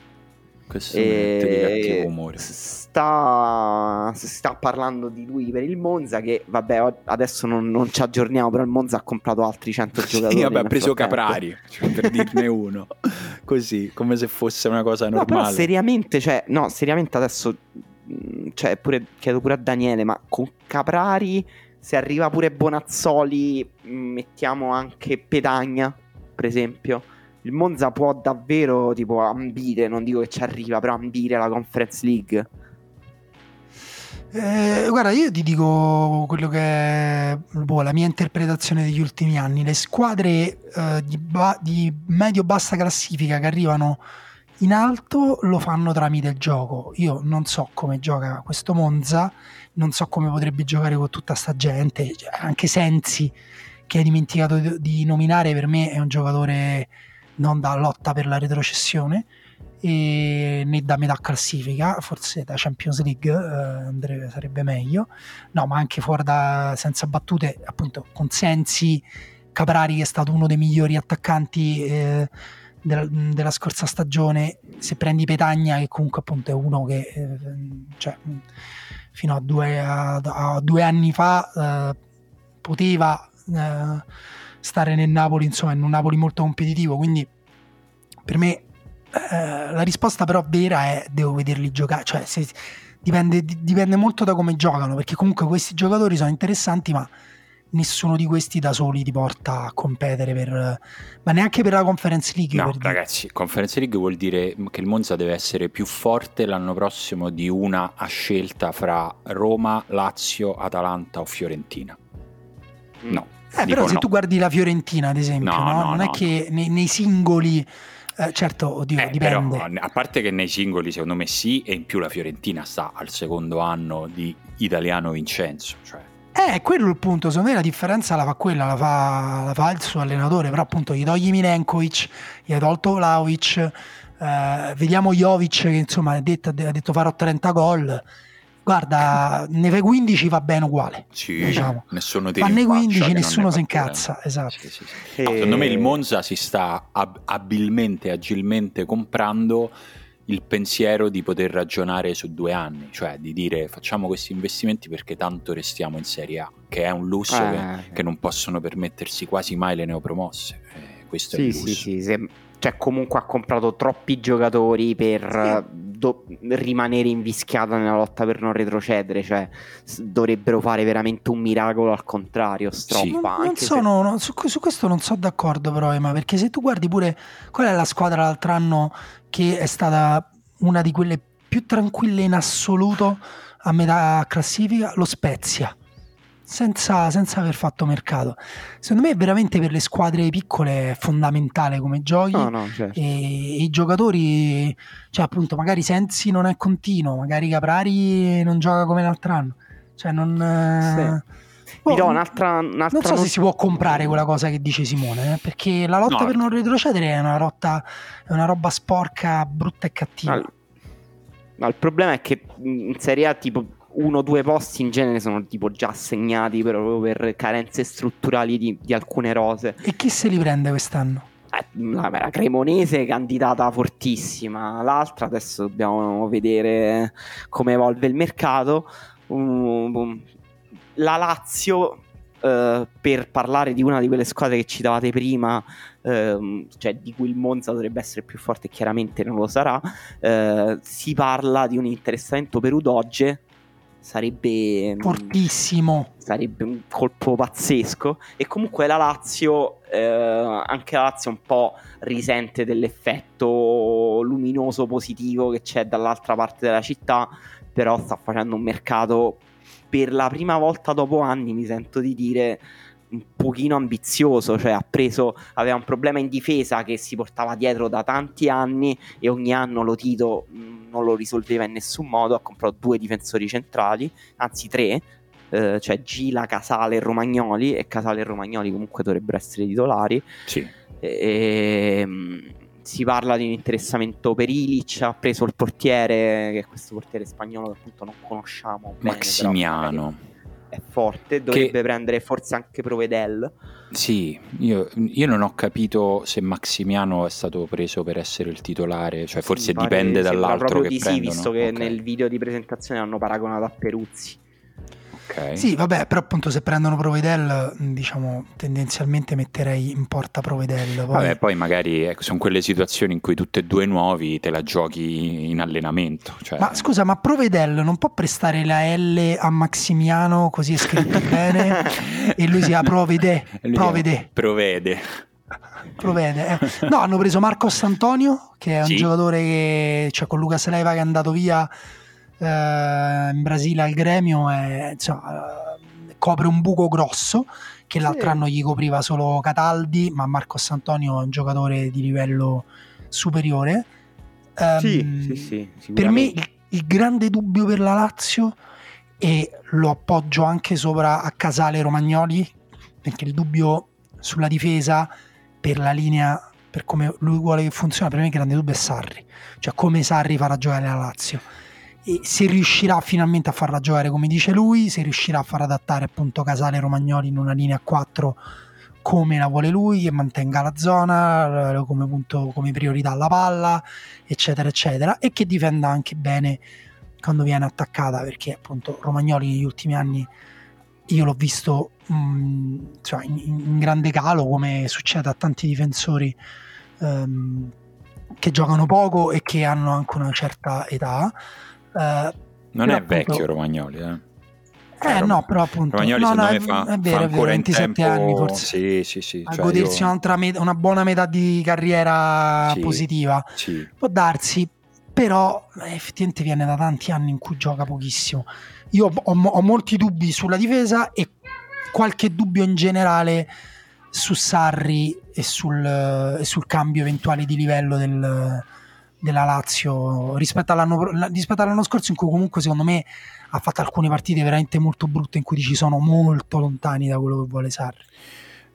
Questo E cattivo umore. sta, sta parlando di lui per il Monza che vabbè adesso non, non ci aggiorniamo però il Monza ha comprato altri 100 giocatori Sì, vabbè, ha preso. Caprari, cioè, per dirne uno. Così, come se fosse una cosa no però normale. seriamente cioè no seriamente adesso cioè pure chiedo pure a Daniele ma con Caprari se arriva pure Bonazzoli mettiamo anche Pedagna per esempio il Monza può davvero tipo ambire non dico che ci arriva però ambire la Conference League Eh, guarda, io ti dico quello che è boh, la mia interpretazione degli ultimi anni. Le squadre eh, di, ba- di medio-bassa classifica che arrivano in alto lo fanno tramite il gioco. Io non so come gioca questo Monza, non so come potrebbe giocare con tutta sta gente. Cioè, Anche Sensi, che hai dimenticato di, nominare, per me è un giocatore non da lotta per la retrocessione né da metà classifica, forse da Champions League eh, andrebbe- sarebbe meglio. No, ma anche fuori da senza battute, appunto, con Sensi, Caprari che è stato uno dei migliori attaccanti eh, della, della scorsa stagione. Se prendi Petagna, che comunque appunto è uno che eh, cioè, fino a due, a- a due anni fa eh, poteva eh, stare nel Napoli, insomma, in un Napoli molto competitivo. Quindi per me eh, la risposta però vera è devo vederli giocare, cioè se- dipende, di- dipende molto da come giocano, perché comunque questi giocatori sono interessanti, ma nessuno di questi da soli ti porta a competere per ma neanche per la Conference League No, per dire. ragazzi, Conference League vuol dire che il Monza deve essere più forte l'anno prossimo di una a scelta fra Roma, Lazio, Atalanta o Fiorentina. No. Eh, però se no. tu guardi la Fiorentina, ad esempio, no, no? non è che nei, nei singoli... Eh, certo, oddio, eh, dipende. Però, a parte che nei singoli, secondo me sì, e in più la Fiorentina sta al secondo anno di italiano Vincenzo. Cioè. Eh, quello il punto. Secondo me la differenza la fa quella, la fa, la fa il suo allenatore. Però, appunto, gli togli Milenkovic, gli hai tolto Vlaovic. Eh, vediamo Jovic che insomma ha detto, ha detto farò 30 gol guarda, ne fai 15 va bene uguale. Sì, diciamo. nessuno ti ne 15 nessuno si incazza, esatto. Sì, sì, sì. No, secondo me il Monza si sta ab- abilmente, agilmente comprando il pensiero di poter ragionare su due anni, cioè di dire facciamo questi investimenti perché tanto restiamo in Serie A, che è un lusso eh, che, che, non possono permettersi quasi mai le neopromosse. Eh, questo sì, è il lusso. Sì, sì, cioè comunque ha comprato troppi giocatori per do- rimanere invischiata nella lotta per non retrocedere, cioè s- dovrebbero fare veramente un miracolo al contrario, stroppa. Sì. Non, non sono, se... no, su, su, questo non sono d'accordo però Emma, perché se tu guardi pure qual è la squadra l'altro anno che è stata una di quelle più tranquille in assoluto a metà classifica, lo Spezia senza, senza, aver fatto mercato. Secondo me, veramente per le squadre piccole è fondamentale come giochi. No, no, certo. e, e, i giocatori, cioè, appunto, magari Sensi non è continuo, magari Caprari non gioca come l'altro anno. Cioè, non. Sì. Oh, do un'altra, un'altra non so not- se si può comprare quella cosa che dice Simone, eh? perché la lotta no. per non retrocedere è una, rotta, è una roba sporca, brutta e cattiva. No, no, il problema è che in Serie A tipo uno o due posti in genere sono tipo già assegnati proprio per carenze strutturali di, di alcune rose. E chi se li prende quest'anno? Eh, la, Cremonese candidata fortissima, l'altra adesso dobbiamo vedere come evolve il mercato. Um, la Lazio, uh, per parlare di una di quelle squadre che citavate prima, uh, cioè di cui il Monza dovrebbe essere più forte, chiaramente non lo sarà. Uh, si parla di un interessamento per Udoge sarebbe mm, fortissimo. Sarebbe un colpo pazzesco. E comunque la Lazio, eh, anche la Lazio un po' risente dell'effetto luminoso positivo che c'è dall'altra parte della città, però sta facendo un mercato per la prima volta dopo anni, mi sento di dire un pochino ambizioso, cioè ha preso, aveva un problema in difesa che si portava dietro da tanti anni e ogni anno lo Tito non lo risolveva in nessun modo, ha comprato due difensori centrali, anzi tre, eh, cioè Gila, Casale e Romagnoli e Casale e Romagnoli comunque dovrebbero essere titolari. Sì. E, si parla di un interessamento per Ilic, ha preso il portiere, che è questo portiere spagnolo che appunto non conosciamo bene. Maximiano. Però, è forte, dovrebbe che... prendere forse anche Provedel. Sì, io, io, non ho capito se Maximiano è stato preso per essere il titolare, cioè forse sì, dipende dall'altro che di prendono. Sì, visto che okay. nel video di presentazione hanno paragonato a Peruzzi. Okay. Sì, vabbè, però appunto se prendono Provedel, diciamo, tendenzialmente metterei in porta Provedel. Poi... Vabbè, poi magari ecco, sono quelle situazioni in cui tutte e due nuovi te la giochi in allenamento. Cioè... Ma scusa, ma Provedel non può prestare la L a Maximiano così è scritto bene e lui si ha Provede, Provede. Provede. Provede. Eh. No, hanno preso Marcos Antonio, che è un sì. giocatore che, cioè con Lucas Leiva che è andato via in Brasile al gremio e, insomma, eh, copre un buco grosso che l'altro sì. anno gli copriva solo Cataldi, ma Marcos Antonio è un giocatore di livello superiore. Um, sì, sì, sì, per me il, il, grande dubbio per la Lazio e lo appoggio anche sopra a Casale Romagnoli perché il dubbio sulla difesa per la linea per come lui vuole che funzioni per me il grande dubbio è Sarri cioè come Sarri farà giocare la Lazio e se riuscirà finalmente a farla giocare come dice lui, se riuscirà a far adattare appunto Casale Romagnoli in una linea 4 come la vuole lui, che mantenga la zona come, punto, come priorità la palla, eccetera, eccetera, e che difenda anche bene quando viene attaccata, perché appunto Romagnoli negli ultimi anni io l'ho visto mh, mm, cioè in, in, grande calo, come succede a tanti difensori um, che giocano poco e che hanno anche una certa età. Uh, non è appunto... vecchio Romagnoli, eh? Eh no, però appunto Romagnoli no, no, è, fa, è vero, fa è vero, 27 tempo... anni forse. Sì, sì, sì. A cioè godersi io... met- una buona metà di carriera sì, positiva. Sì. Può darsi, però eh, effettivamente viene da tanti anni in cui gioca pochissimo. Io ho, ho, ho molti dubbi sulla difesa e qualche dubbio in generale su Sarri e sul, e sul cambio eventuale di livello del, della Lazio rispetto all'anno, rispetto all'anno scorso in cui comunque secondo me ha fatto alcune partite veramente molto brutte in cui ci sono molto lontani da quello che vuole Sarri.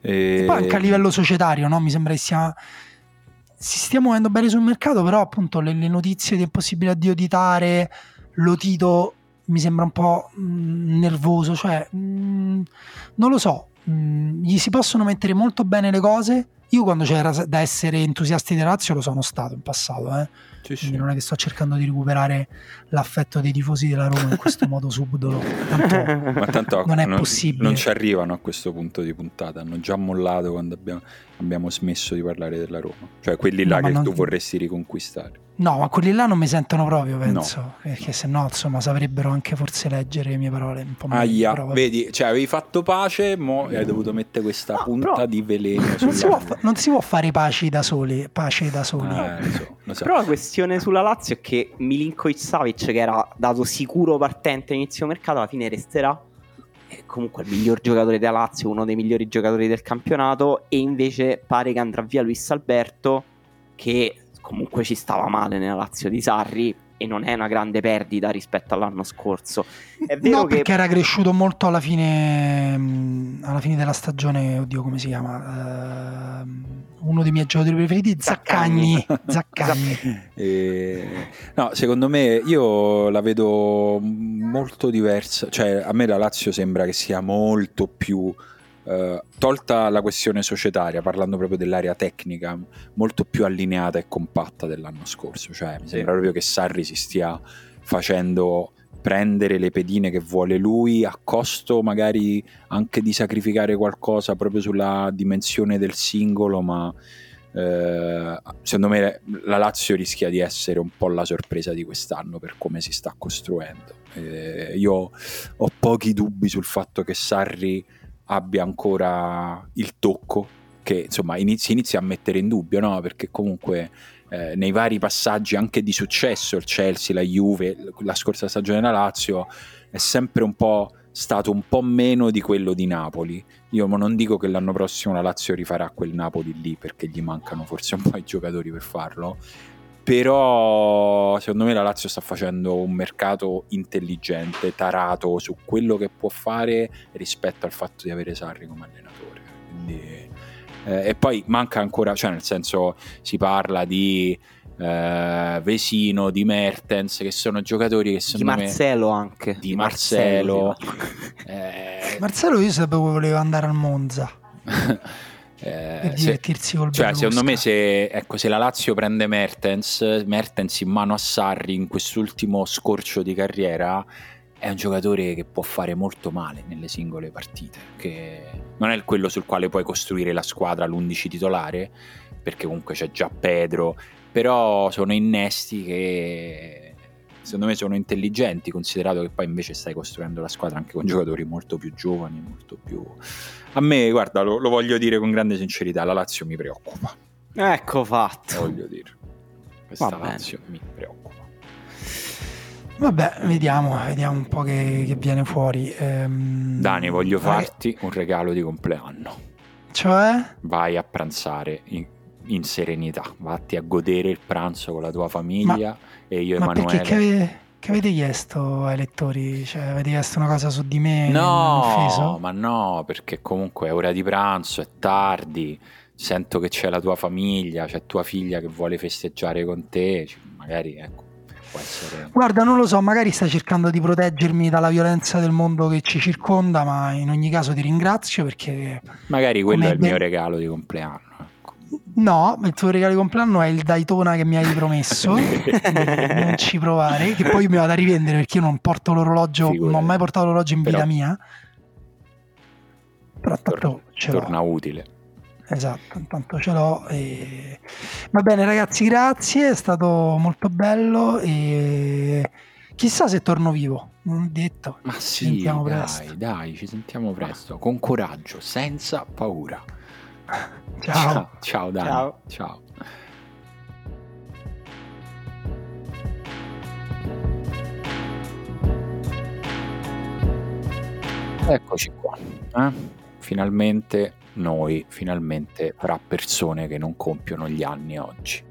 E, e poi anche a livello societario, no? mi sembra che sia, si stia muovendo bene sul mercato, però appunto le, le notizie del possibile addio di Tare, Lotito mi sembra un po' mm, nervoso, cioè mh, mm, non lo so, mm, gli si possono mettere molto bene le cose. Io quando c'era da essere entusiasti di Lazio lo sono stato in passato, eh sì, sì. non è che sto cercando di recuperare l'affetto dei tifosi della Roma in questo modo subdolo. Tanto Ma tanto non è non, possibile. Non ci arrivano a questo punto di puntata. Hanno già mollato quando abbiamo, abbiamo smesso di parlare della Roma. Cioè quelli là no, che non... tu vorresti riconquistare. No, ma quelli là non mi sentono proprio, penso. No. Perché se no, insomma, saprebbero anche forse leggere le mie parole un po' meglio. Aia, vedi, cioè avevi fatto pace, mo hai dovuto mettere questa no, punta di veleno. Non si, può, non si, può, fare pace da soli. Pace da soli. Eh, lo so, lo so. Però la questione sulla Lazio è che Milinkovic Savic, che era dato sicuro partente all'inizio mercato, alla fine resterà. È comunque il miglior giocatore della Lazio, uno dei migliori giocatori del campionato. E invece pare che andrà via Luis Alberto, che comunque ci stava male nella Lazio di Sarri e non è una grande perdita rispetto all'anno scorso. È vero no, che... perché era cresciuto molto alla fine, mm, alla fine della stagione, oddio come si chiama, uh, uno dei miei giocatori preferiti, Zaccagni. Zaccagni. e... No, secondo me io la vedo molto diversa, cioè a me la Lazio sembra che sia molto più Uh, tolta la questione societaria, parlando proprio dell'area tecnica, molto più allineata e compatta dell'anno scorso. Cioè, mi sembra proprio che Sarri si stia facendo prendere le pedine che vuole lui a costo magari anche di sacrificare qualcosa proprio sulla dimensione del singolo, ma eh, secondo me la Lazio rischia di essere un po' la sorpresa di quest'anno per come si sta costruendo. Eh, io ho pochi dubbi sul fatto che Sarri abbia ancora il tocco che insomma inizi, inizia a mettere in dubbio, no? perché comunque eh, nei vari passaggi anche di successo, il Chelsea, la Juve, la scorsa stagione della Lazio, è sempre un po' stato un po' meno di quello di Napoli. Io non dico che l'anno prossimo la Lazio rifarà quel Napoli lì perché gli mancano forse un po' i giocatori per farlo, però secondo me la Lazio sta facendo un mercato intelligente, tarato su quello che può fare rispetto al fatto di avere Sarri come allenatore. Quindi, eh, e poi manca ancora, cioè nel senso si parla di eh, Vesino, di Mertens, che sono giocatori che sono... Di Marcelo me, anche. Di Marcelo. Marcelo, eh, Marcelo io sapevo che voleva andare al Monza. Eh, per divertirsi se, col cioè, secondo me se, ecco, se, la Lazio prende Mertens, Mertens in mano a Sarri in quest'ultimo scorcio di carriera è un giocatore che può fare molto male nelle singole partite, che non è quello sul quale puoi costruire la squadra, l'11 titolare, perché comunque c'è già Pedro, però sono innesti che secondo me sono intelligenti, considerato che poi invece stai costruendo la squadra anche con giocatori molto più giovani, molto più a me, guarda, lo, lo, voglio dire con grande sincerità, la Lazio mi preoccupa. Ecco fatto. Lo voglio dire. Questa Lazio mi preoccupa. Vabbè, vediamo, vediamo un po' che, che viene fuori. Ehm, Dani, voglio farti un regalo di compleanno. Cioè? Vai a pranzare in, in serenità, vatti a godere il pranzo con la tua famiglia ma, e io e Emanuele. Perché che avete chiesto ai lettori? Cioè, avete chiesto una cosa su di me? No, ma no, perché comunque è ora di pranzo, è tardi, sento che c'è la tua famiglia, c'è tua figlia che vuole festeggiare con te, cioè, magari ecco. Può essere... Guarda, non lo so, magari sta cercando di proteggermi dalla violenza del mondo che ci circonda, ma in ogni caso ti ringrazio perché... Magari quello è il ben... mio regalo di compleanno. No, il tuo regalo di compleanno è il Daytona che mi hai promesso. non ci provare, che poi mi vado a rivendere perché io non porto l'orologio, Figurati. non ho mai portato l'orologio in vita Però... mia. Però tanto Tor- ce l'ho. Torna utile. Esatto, intanto ce l'ho. E... Va bene ragazzi, grazie, è stato molto bello e chissà se torno vivo, non ho detto. Ma sì, dai, presto. dai, ci sentiamo presto, con coraggio, senza paura. Ciao. Ciao, Dani. Ciao. Ciao. Eccoci qua. Eh? Finalmente noi, finalmente fra persone che non compiono gli anni oggi.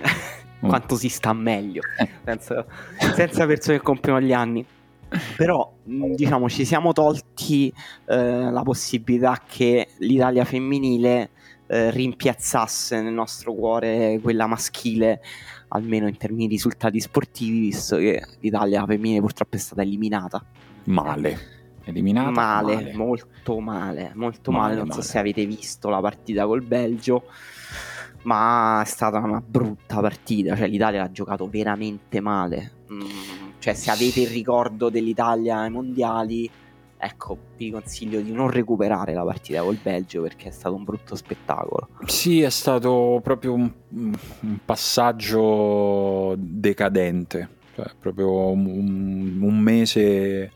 Quanto si sta meglio senza, senza persone che compiono gli anni. Però diciamo ci siamo tolti eh, la possibilità che l'Italia femminile eh, rimpiazzasse nel nostro cuore quella maschile, almeno in termini di risultati sportivi, visto che l'Italia femminile purtroppo è stata eliminata. Male. Eliminata male, male. molto male, molto Male, male. Non male. so se avete visto la partita col Belgio, ma è stata una brutta partita. Cioè, l'Italia ha giocato veramente male. Mm, cioè, se avete il ricordo dell'Italia ai mondiali, ecco, vi consiglio di non recuperare la partita col Belgio perché è stato un brutto spettacolo. Sì, è stato proprio un, un passaggio decadente, cioè proprio un, un mese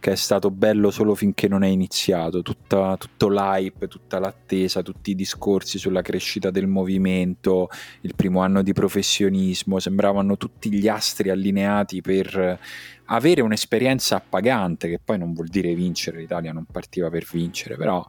che è stato bello solo finché non è iniziato, Tutta- tutto l'hype, tutta l'attesa, tutti i discorsi sulla crescita del movimento, il primo anno di professionismo, sembravano tutti gli astri allineati per avere un'esperienza appagante, che poi non vuol dire vincere, l'Italia non partiva per vincere, però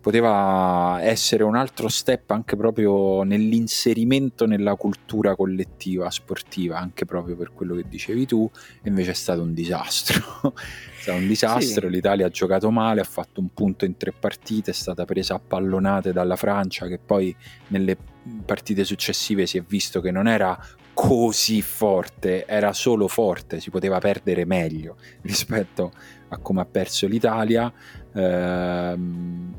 poteva essere un altro step anche proprio nell'inserimento nella cultura collettiva sportiva, anche proprio per quello che dicevi tu, e invece è stato un disastro. è stato un disastro, Sì. l'Italia ha giocato male, ha fatto un punto in tre partite, è stata presa a pallonate dalla Francia che poi nelle partite successive si è visto che non era così forte, era solo forte, si poteva perdere meglio rispetto a come ha perso l'Italia. Ehm,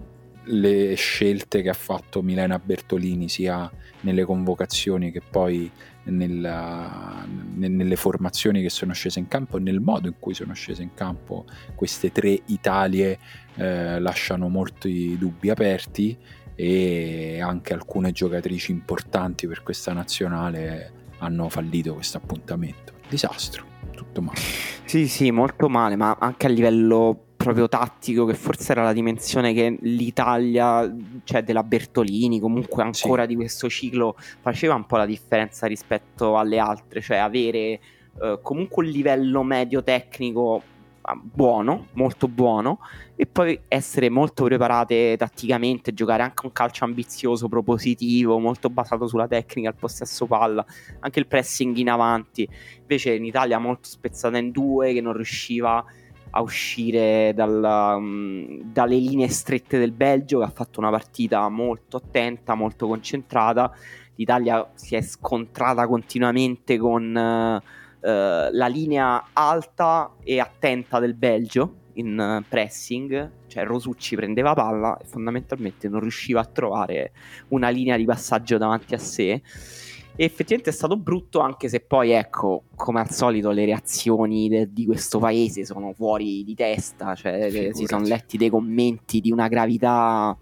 le scelte che ha fatto Milena Bertolini sia nelle convocazioni che poi nella- ne- nelle formazioni che sono scese in campo e nel modo in cui sono scese in campo queste tre Italie eh, lasciano molti dubbi aperti e anche alcune giocatrici importanti per questa nazionale hanno fallito questo appuntamento. Disastro, tutto male. Sì, sì, molto male, ma anche a livello proprio tattico, che forse era la dimensione che l'Italia, cioè della Bertolini, comunque ancora di questo ciclo, faceva un po' la differenza rispetto alle altre, cioè avere eh, comunque un livello medio tecnico ah, buono, molto buono, e poi essere molto preparate tatticamente, giocare anche un calcio ambizioso, propositivo, molto basato sulla tecnica, il possesso palla, anche il pressing in avanti. Invece in Italia molto spezzata in due, che non riusciva a uscire dalla, mm, dalle linee strette del Belgio, che ha fatto una partita molto attenta, molto concentrata. L'Italia si è scontrata continuamente con eh, la linea alta e attenta del Belgio in eh, pressing, cioè Rosucci prendeva palla e fondamentalmente non riusciva a trovare una linea di passaggio davanti a sé. E effettivamente è stato brutto, anche se poi, ecco, come al solito, le reazioni de- di questo paese sono fuori di testa. Cioè, eh, si Figurati. sono letti dei commenti di una gravità.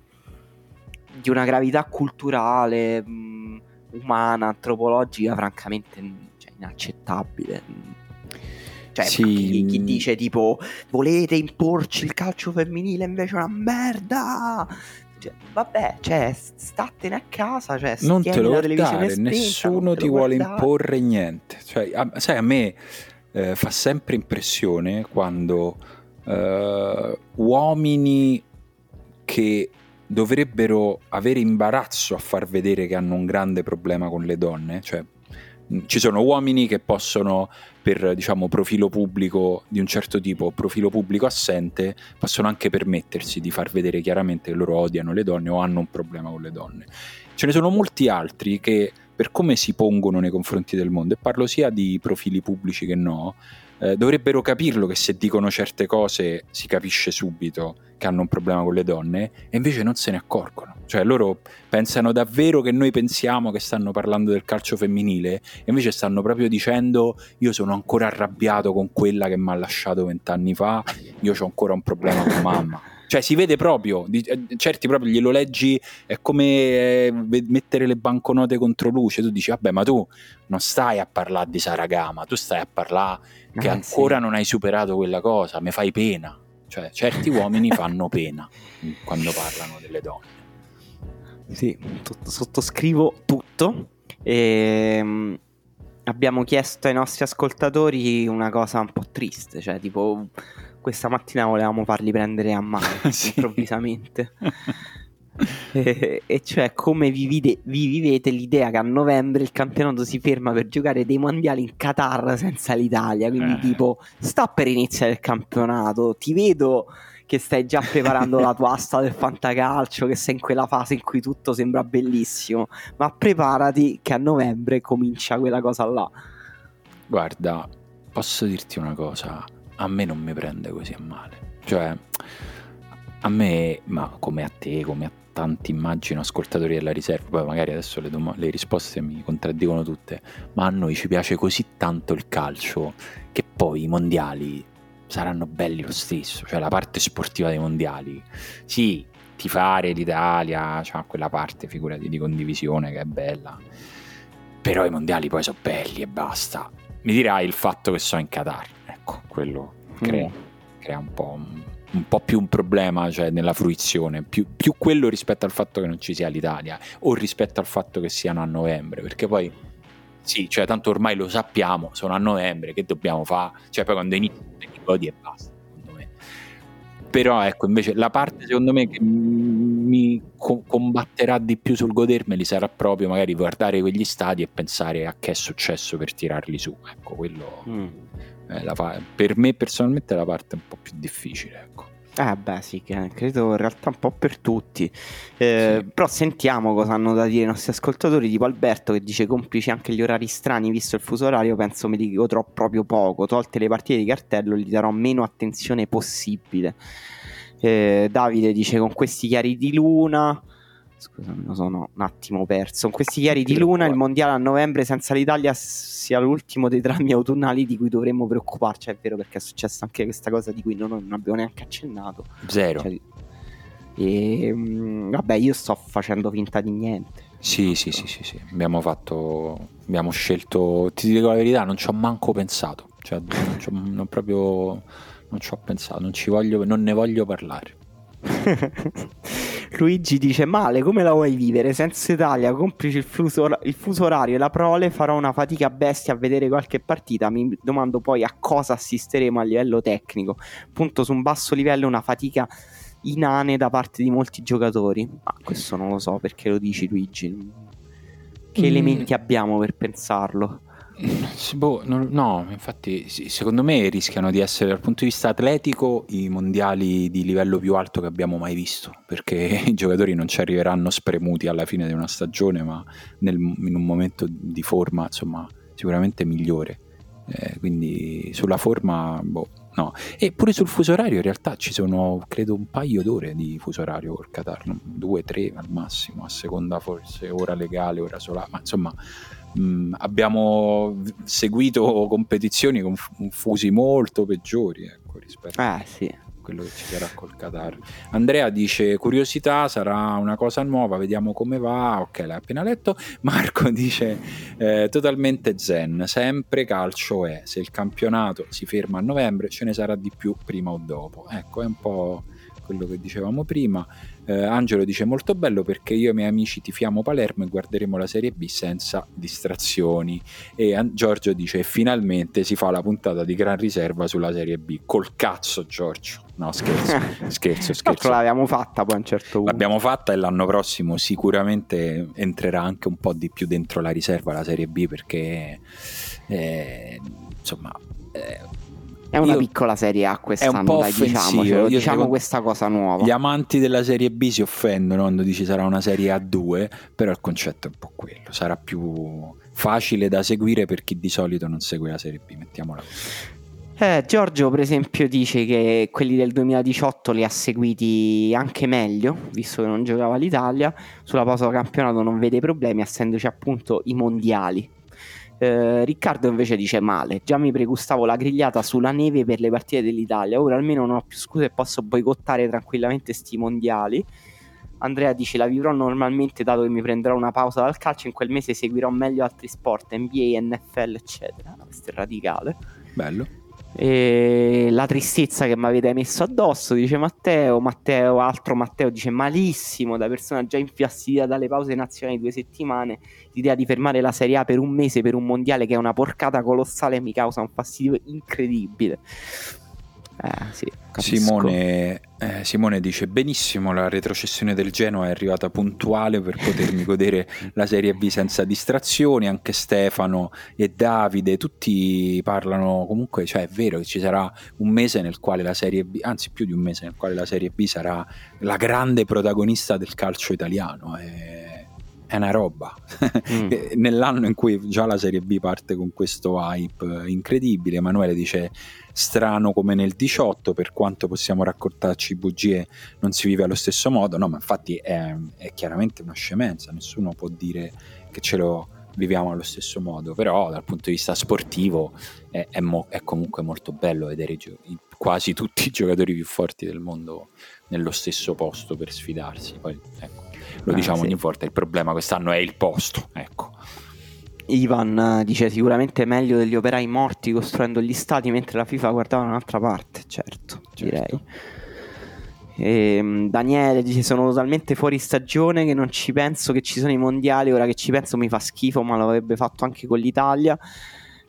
di una gravità culturale, mh, umana, antropologica, francamente mh, cioè, inaccettabile. mh. Cioè, Sì, chi, chi dice tipo volete imporci il calcio femminile invece è una merda. Cioè, vabbè, cioè, statene a casa, cioè, non te lo guardare, spenta, nessuno ti vuole guardare. imporre niente. Cioè, a- sai, a me eh, fa sempre impressione quando eh, uomini che dovrebbero avere imbarazzo a far vedere che hanno un grande problema con le donne, cioè ci sono uomini che possono per diciamo profilo pubblico di un certo tipo, profilo pubblico assente, possono anche permettersi di far vedere chiaramente che loro odiano le donne o hanno un problema con le donne. Ce ne sono molti altri che per come si pongono nei confronti del mondo, e parlo sia di profili pubblici che no, eh, dovrebbero capirlo che se dicono certe cose si capisce subito che hanno un problema con le donne e invece non se ne accorgono. Cioè loro pensano davvero che noi pensiamo che stanno parlando del calcio femminile e invece stanno proprio dicendo io sono ancora arrabbiato con quella che mi ha lasciato vent'anni fa, io ho ancora un problema con mamma. Cioè si vede proprio, di- eh, certi proprio glielo leggi, è come eh, mettere le banconote contro luce, tu dici vabbè ma tu non stai a parlare di Saragama, tu stai a parlare che Eh, ancora sì. non hai superato quella cosa, mi fai pena. Cioè certi uomini fanno pena quando parlano delle donne. Sì, tut- sottoscrivo tutto. Ehm, abbiamo chiesto ai nostri ascoltatori una cosa un po' triste, cioè tipo questa mattina volevamo farli prendere a mano sì. improvvisamente. e, e, cioè come vi, vide, vi, vivete l'idea che a novembre il campionato si ferma per giocare dei mondiali in Qatar senza l'Italia quindi eh. tipo sta per iniziare il campionato ti vedo che stai già preparando la tua asta del fantacalcio, che sei in quella fase in cui tutto sembra bellissimo, ma preparati che a novembre comincia quella cosa là. Guarda, posso dirti una cosa, a me non mi prende così a male. Cioè, a me, ma come a te, come a tanti immagino ascoltatori della riserva, poi magari adesso le, dom- le risposte mi contraddicono tutte, ma a noi ci piace così tanto il calcio che poi i mondiali saranno belli lo stesso, cioè la parte sportiva dei mondiali. Sì, tifare l'Italia, cioè quella parte, figurati, di condivisione che è bella. Però i mondiali poi sono belli e basta. Mi dirai il fatto che sono in Qatar, ecco, quello crea, mm. crea un, po', un, un, po', più un problema cioè, nella fruizione, più, più quello rispetto al fatto che non ci sia l'Italia o rispetto al fatto che siano a novembre, perché poi sì, cioè tanto ormai lo sappiamo, sono a novembre, che dobbiamo fare? Cioè poi quando inizia ti godi e basta, secondo me. Però ecco, invece la parte secondo me che mi co- combatterà di più sul godermeli sarà proprio magari guardare quegli stadi e pensare a che è successo per tirarli su. Ecco, quello mm. Fa- per me personalmente è la parte un po' più difficile, ecco. Eh beh sì, credo in realtà un po' per tutti. Eh, sì. Però sentiamo cosa hanno da dire i nostri ascoltatori, tipo Alberto che dice complici anche gli orari strani, visto il fuso orario penso mi godrò proprio poco, tolte le partite di cartello gli darò meno attenzione possibile. Eh, Davide dice con questi chiari di luna Scusami, lo sono un attimo perso. Con questi chiari di luna, il mondiale a novembre senza l'Italia sia l'ultimo dei drammi autunnali di cui dovremmo preoccuparci. È vero perché è successa anche questa cosa di cui non, non abbiamo neanche accennato. Zero. Cioè, e, mm, vabbè, io sto facendo finta di niente. Sì, sì, sì, sì, sì. Abbiamo fatto. Abbiamo scelto. Ti dico la verità, non ci ho manco pensato. Cioè, non, non proprio. Non ci ho pensato, non, ci voglio, non ne voglio parlare. Luigi dice male come la vuoi vivere? Senza Italia complice il fuso, il fuso orario e la prole farò una fatica bestia a vedere qualche partita. Mi domando poi a cosa assisteremo a livello tecnico. Appunto su un basso livello una fatica inane da parte di molti giocatori. Ma questo non lo so perché lo dici Luigi? Che mm. elementi abbiamo per pensarlo Boh, no, no, infatti secondo me rischiano di essere dal punto di vista atletico i mondiali di livello più alto che abbiamo mai visto, perché i giocatori non ci arriveranno spremuti alla fine di una stagione, ma nel, in un momento di forma insomma sicuramente migliore. Eh, quindi sulla forma, boh, no. E pure sul fuso orario in realtà ci sono credo un paio d'ore di fuso orario col Qatar, due, tre al massimo, a seconda forse ora legale, ora solare, ma insomma mh, mm, abbiamo seguito competizioni con fusi molto peggiori ecco, rispetto ah, sì. a quello che ci sarà col Qatar. Andrea dice curiosità, sarà una cosa nuova, vediamo come va. Ok, l'hai appena letto. Marco dice eh, totalmente zen, sempre calcio è. Se il campionato si ferma a novembre ce ne sarà di più prima o dopo. Ecco, è un po' quello che dicevamo prima. Eh, Angelo dice molto bello perché io e i miei amici tifiamo Palermo e guarderemo la Serie B senza distrazioni. E An- Giorgio dice finalmente si fa la puntata di Gran Riserva sulla Serie B. Col cazzo Giorgio. No scherzo, scherzo, scherzo. l'abbiamo fatta poi a un certo punto. L'abbiamo fatta e l'anno prossimo sicuramente entrerà anche un po' di più dentro la riserva la Serie B perché eh, insomma... Eh, è una io, piccola serie A quest'anno, dai, diciamo, diciamo questa cosa nuova. Gli amanti della serie B si offendono quando dici sarà una serie A2, però il concetto è un po' quello, sarà più facile da seguire per chi di solito non segue la serie B, mettiamola così. Eh, Giorgio, per esempio, dice che quelli del 2018 li ha seguiti anche meglio, visto che non giocava l'Italia. Sulla pausa campionato non vede problemi, essendoci appunto i mondiali. Eh, Riccardo invece dice male, già mi pregustavo la grigliata sulla neve per le partite dell'Italia, ora almeno non ho più scuse e posso boicottare tranquillamente sti mondiali. Andrea dice la vivrò normalmente dato che mi prenderò una pausa dal calcio, in quel mese seguirò meglio altri sport, NBA, NFL eccetera. Questo è radicale. Bello. E la tristezza che mi avete messo addosso, dice Matteo. Matteo, altro Matteo dice malissimo, da persona già infastidita dalle pause nazionali due settimane. L'idea di fermare la Serie A per un mese per un mondiale che è una porcata colossale mi causa un fastidio incredibile. Eh, sì, Simone, eh, Simone, dice benissimo la retrocessione del Genoa è arrivata puntuale per potermi godere la Serie B senza distrazioni. Anche Stefano e Davide tutti parlano comunque cioè è vero che ci sarà un mese nel quale la Serie B anzi più di un mese nel quale la Serie B sarà la grande protagonista del calcio italiano è è una roba. Mm. Nell'anno in cui già la Serie B parte con questo hype incredibile, Emanuele dice strano come nel 18, per quanto possiamo raccontarci bugie, non si vive allo stesso modo. No, ma infatti è, è chiaramente una scemenza, nessuno può dire che ce lo viviamo allo stesso modo, però dal punto di vista sportivo è, è, mo- è comunque molto bello vedere gio- quasi tutti i giocatori più forti del mondo nello stesso posto per sfidarsi. Poi ecco lo ah, diciamo sì. ogni volta, il problema quest'anno è il posto, ecco. Ivan eh, dice sicuramente meglio degli operai morti costruendo gli stati mentre la FIFA guardava da un'altra parte, certo, certo. direi. E, ehm, Daniele dice sono totalmente fuori stagione che non ci penso che ci sono i mondiali, ora che ci penso mi fa schifo ma l'avrebbe fatto anche con l'Italia.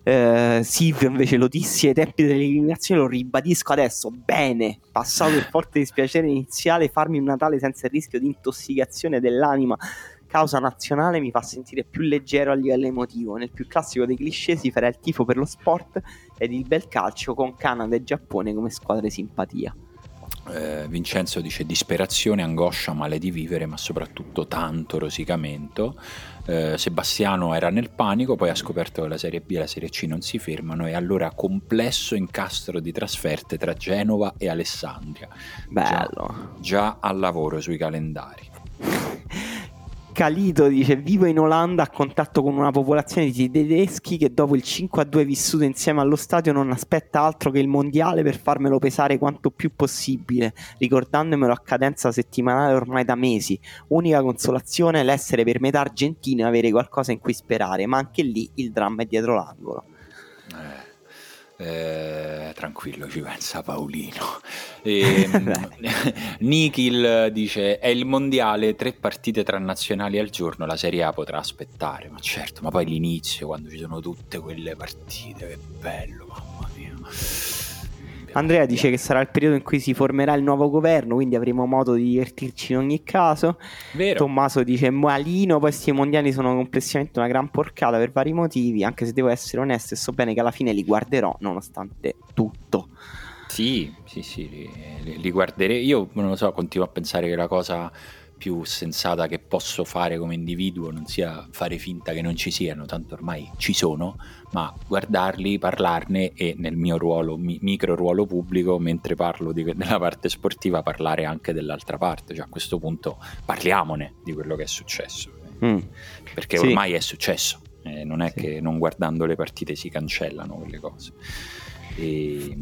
Eh, Silvio invece lo dissi ai tempi dell'eliminazione, lo ribadisco adesso, bene, passato il forte dispiacere iniziale, farmi un Natale senza il rischio di intossicazione dell'anima causa nazionale mi fa sentire più leggero a livello emotivo. Nel più classico dei cliché si farà il tifo per lo sport ed il bel calcio con Canada e Giappone come squadre simpatia. Eh, Vincenzo dice disperazione, angoscia, male di vivere, ma soprattutto tanto rosicamento. Eh, Sebastiano era nel panico, poi ha scoperto che la Serie B e la Serie C non si fermano e allora complesso incastro di trasferte tra Genova e Alessandria. Bello. Già, già al lavoro sui calendari. Calito dice vivo in Olanda a contatto con una popolazione di tedeschi che dopo il 5-2 vissuto insieme allo stadio non aspetta altro che il mondiale per farmelo pesare quanto più possibile, ricordandomelo a cadenza settimanale ormai da mesi. Unica consolazione è l'essere per metà argentino e avere qualcosa in cui sperare, ma anche lì il dramma è dietro l'angolo. Eh. Eh, tranquillo, ci pensa Paolino. E, ehm, Nikhil dice: È il mondiale, tre partite tra nazionali al giorno. La Serie A potrà aspettare, ma certo, ma poi l'inizio, quando ci sono tutte quelle partite, che bello, mamma mia. Andrea dice che sarà il periodo in cui si formerà il nuovo governo, quindi avremo modo di divertirci in ogni caso. Vero. Tommaso dice malino, poi questi mondiali sono complessivamente una gran porcata per vari motivi, anche se devo essere onesto e so bene che alla fine li guarderò nonostante tutto. Sì, sì, sì, li, li guarderei. Io non lo so, continuo a pensare che la cosa più sensata che posso fare come individuo non sia fare finta che non ci siano, tanto ormai ci sono, ma guardarli, parlarne e nel mio ruolo, mi, micro ruolo pubblico, mentre parlo di, della parte sportiva, parlare anche dell'altra parte, cioè a questo punto parliamone di quello che è successo, mm. perché sì. ormai è successo, eh, non è sì. che non guardando le partite si cancellano quelle cose. E,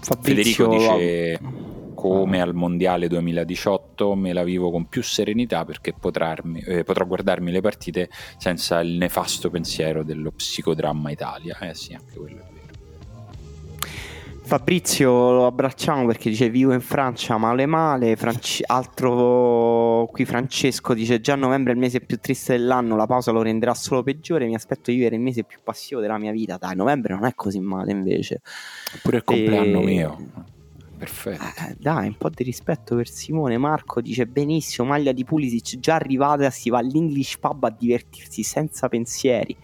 Fabrizio... Federico dice come al Mondiale 2018 me la vivo con più serenità perché potrarmi, eh, potrò guardarmi le partite senza il nefasto pensiero dello psicodramma Italia. Eh sì, anche quello è vero. Fabrizio lo abbracciamo perché dice vivo in Francia male male, Franci- altro qui Francesco dice già novembre è il mese più triste dell'anno, la pausa lo renderà solo peggiore, mi aspetto di vivere il mese più passivo della mia vita, dai novembre non è così male invece. Pure il compleanno e... mio. Perfetto. Eh, dai, un po' di rispetto per Simone. Marco dice benissimo, maglia di Pulisic già arrivata, si va all'English Pub a divertirsi senza pensieri.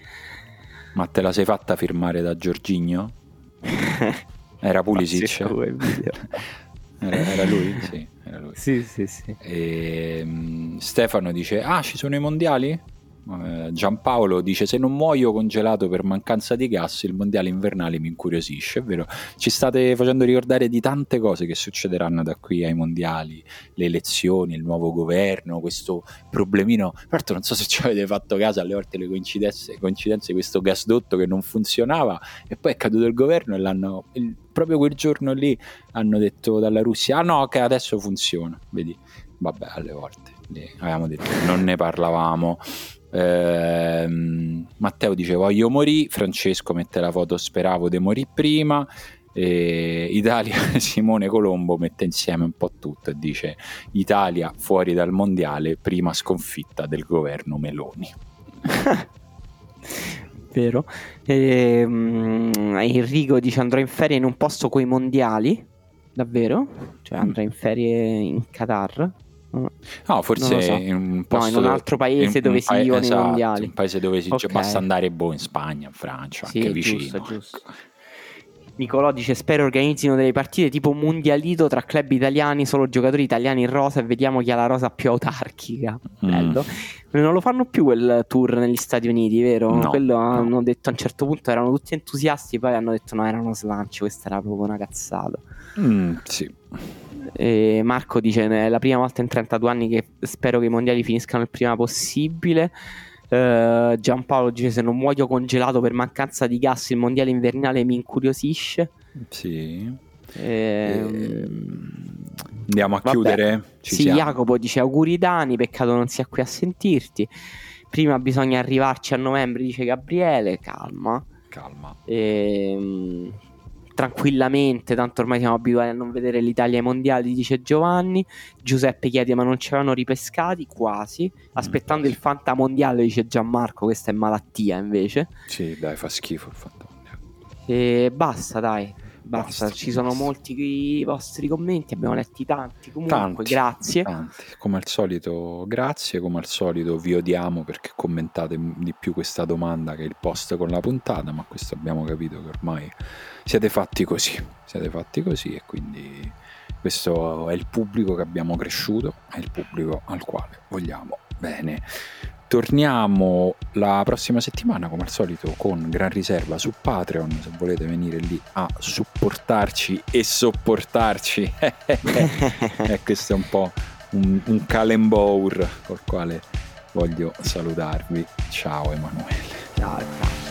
Ma te la sei fatta firmare da Giorginio? Era Pulisic? era, era, lui? Sì, era lui. Sì, sì, sì. E, um, Stefano dice, ah, ci sono i mondiali? Eh, Giampaolo dice se non muoio congelato per mancanza di gas il mondiale invernale mi incuriosisce, è vero? Ci state facendo ricordare di tante cose che succederanno da qui ai mondiali, le elezioni, il nuovo governo, questo problemino. Certo non so se ci avete fatto caso alle volte le coincidenze, coincidenze questo gasdotto che non funzionava e poi è caduto il governo e l'hanno... Il, proprio quel giorno lì hanno detto dalla Russia, ah no che adesso funziona, vedi? Vabbè, alle volte avevamo detto non ne parlavamo eh, Matteo dice voglio morire, Francesco mette la foto speravo di morire prima, e Italia, Simone Colombo mette insieme un po' tutto e dice Italia fuori dal mondiale, prima sconfitta del governo Meloni. Vero. E, um, Enrico dice andrò in ferie in un posto coi mondiali Davvero? Cioè andrà in ferie in Qatar? No, forse so. in un posto no, in un altro paese in- dove si vivono esatto, i mondiali. Un paese dove si Ok. basta andare boh, in Spagna, in Francia, Sì, anche vicino. giusto, ecco. giusto. Nicolò dice spero organizzino delle partite tipo mondialito tra club italiani, solo giocatori italiani in rosa e vediamo chi ha la rosa più autarchica. Mm. Bello. Non lo fanno più quel tour negli Stati Uniti, vero? No, Quello no. hanno detto a un certo punto erano tutti entusiasti, poi hanno detto no, era uno slancio, questa era proprio una cazzata. Mm, sì. E Marco dice è la prima volta in 32 anni che spero che i mondiali finiscano il prima possibile. Eh, Giampaolo dice se non muoio congelato per mancanza di gas il mondiale invernale mi incuriosisce. Sì. Ehm, Andiamo a Vabbè. chiudere? Ci sì, siamo. Jacopo dice auguri Dani, peccato non sia qui a sentirti. Prima bisogna arrivarci a novembre, dice Gabriele, calma. Calma. Ehm, tranquillamente, tanto ormai siamo abituati a non vedere l'Italia ai mondiali, dice Giovanni. Giuseppe chiede: Ma non c'erano ripescati? Quasi. Aspettando il Fanta mondiale, dice Gianmarco. Questa è malattia invece. Sì, dai, fa schifo il fantasma. E basta, dai. Basta, Basta, ci sono basta. molti i vostri commenti, abbiamo letti tanti. Comunque, Tanti, grazie. Tanti. Come al solito, grazie. Come al solito, vi odiamo perché commentate di più questa domanda che il post con la puntata. Ma questo abbiamo capito che ormai siete fatti così. Siete fatti così, e quindi questo è il pubblico che abbiamo cresciuto, è il pubblico al quale vogliamo bene. Torniamo la prossima settimana, come al solito, con gran riserva su Patreon. Se volete venire lì a supportarci e sopportarci, e questo è un po' un, un calembour col quale voglio salutarvi. Ciao Emanuele. Ciao, ciao.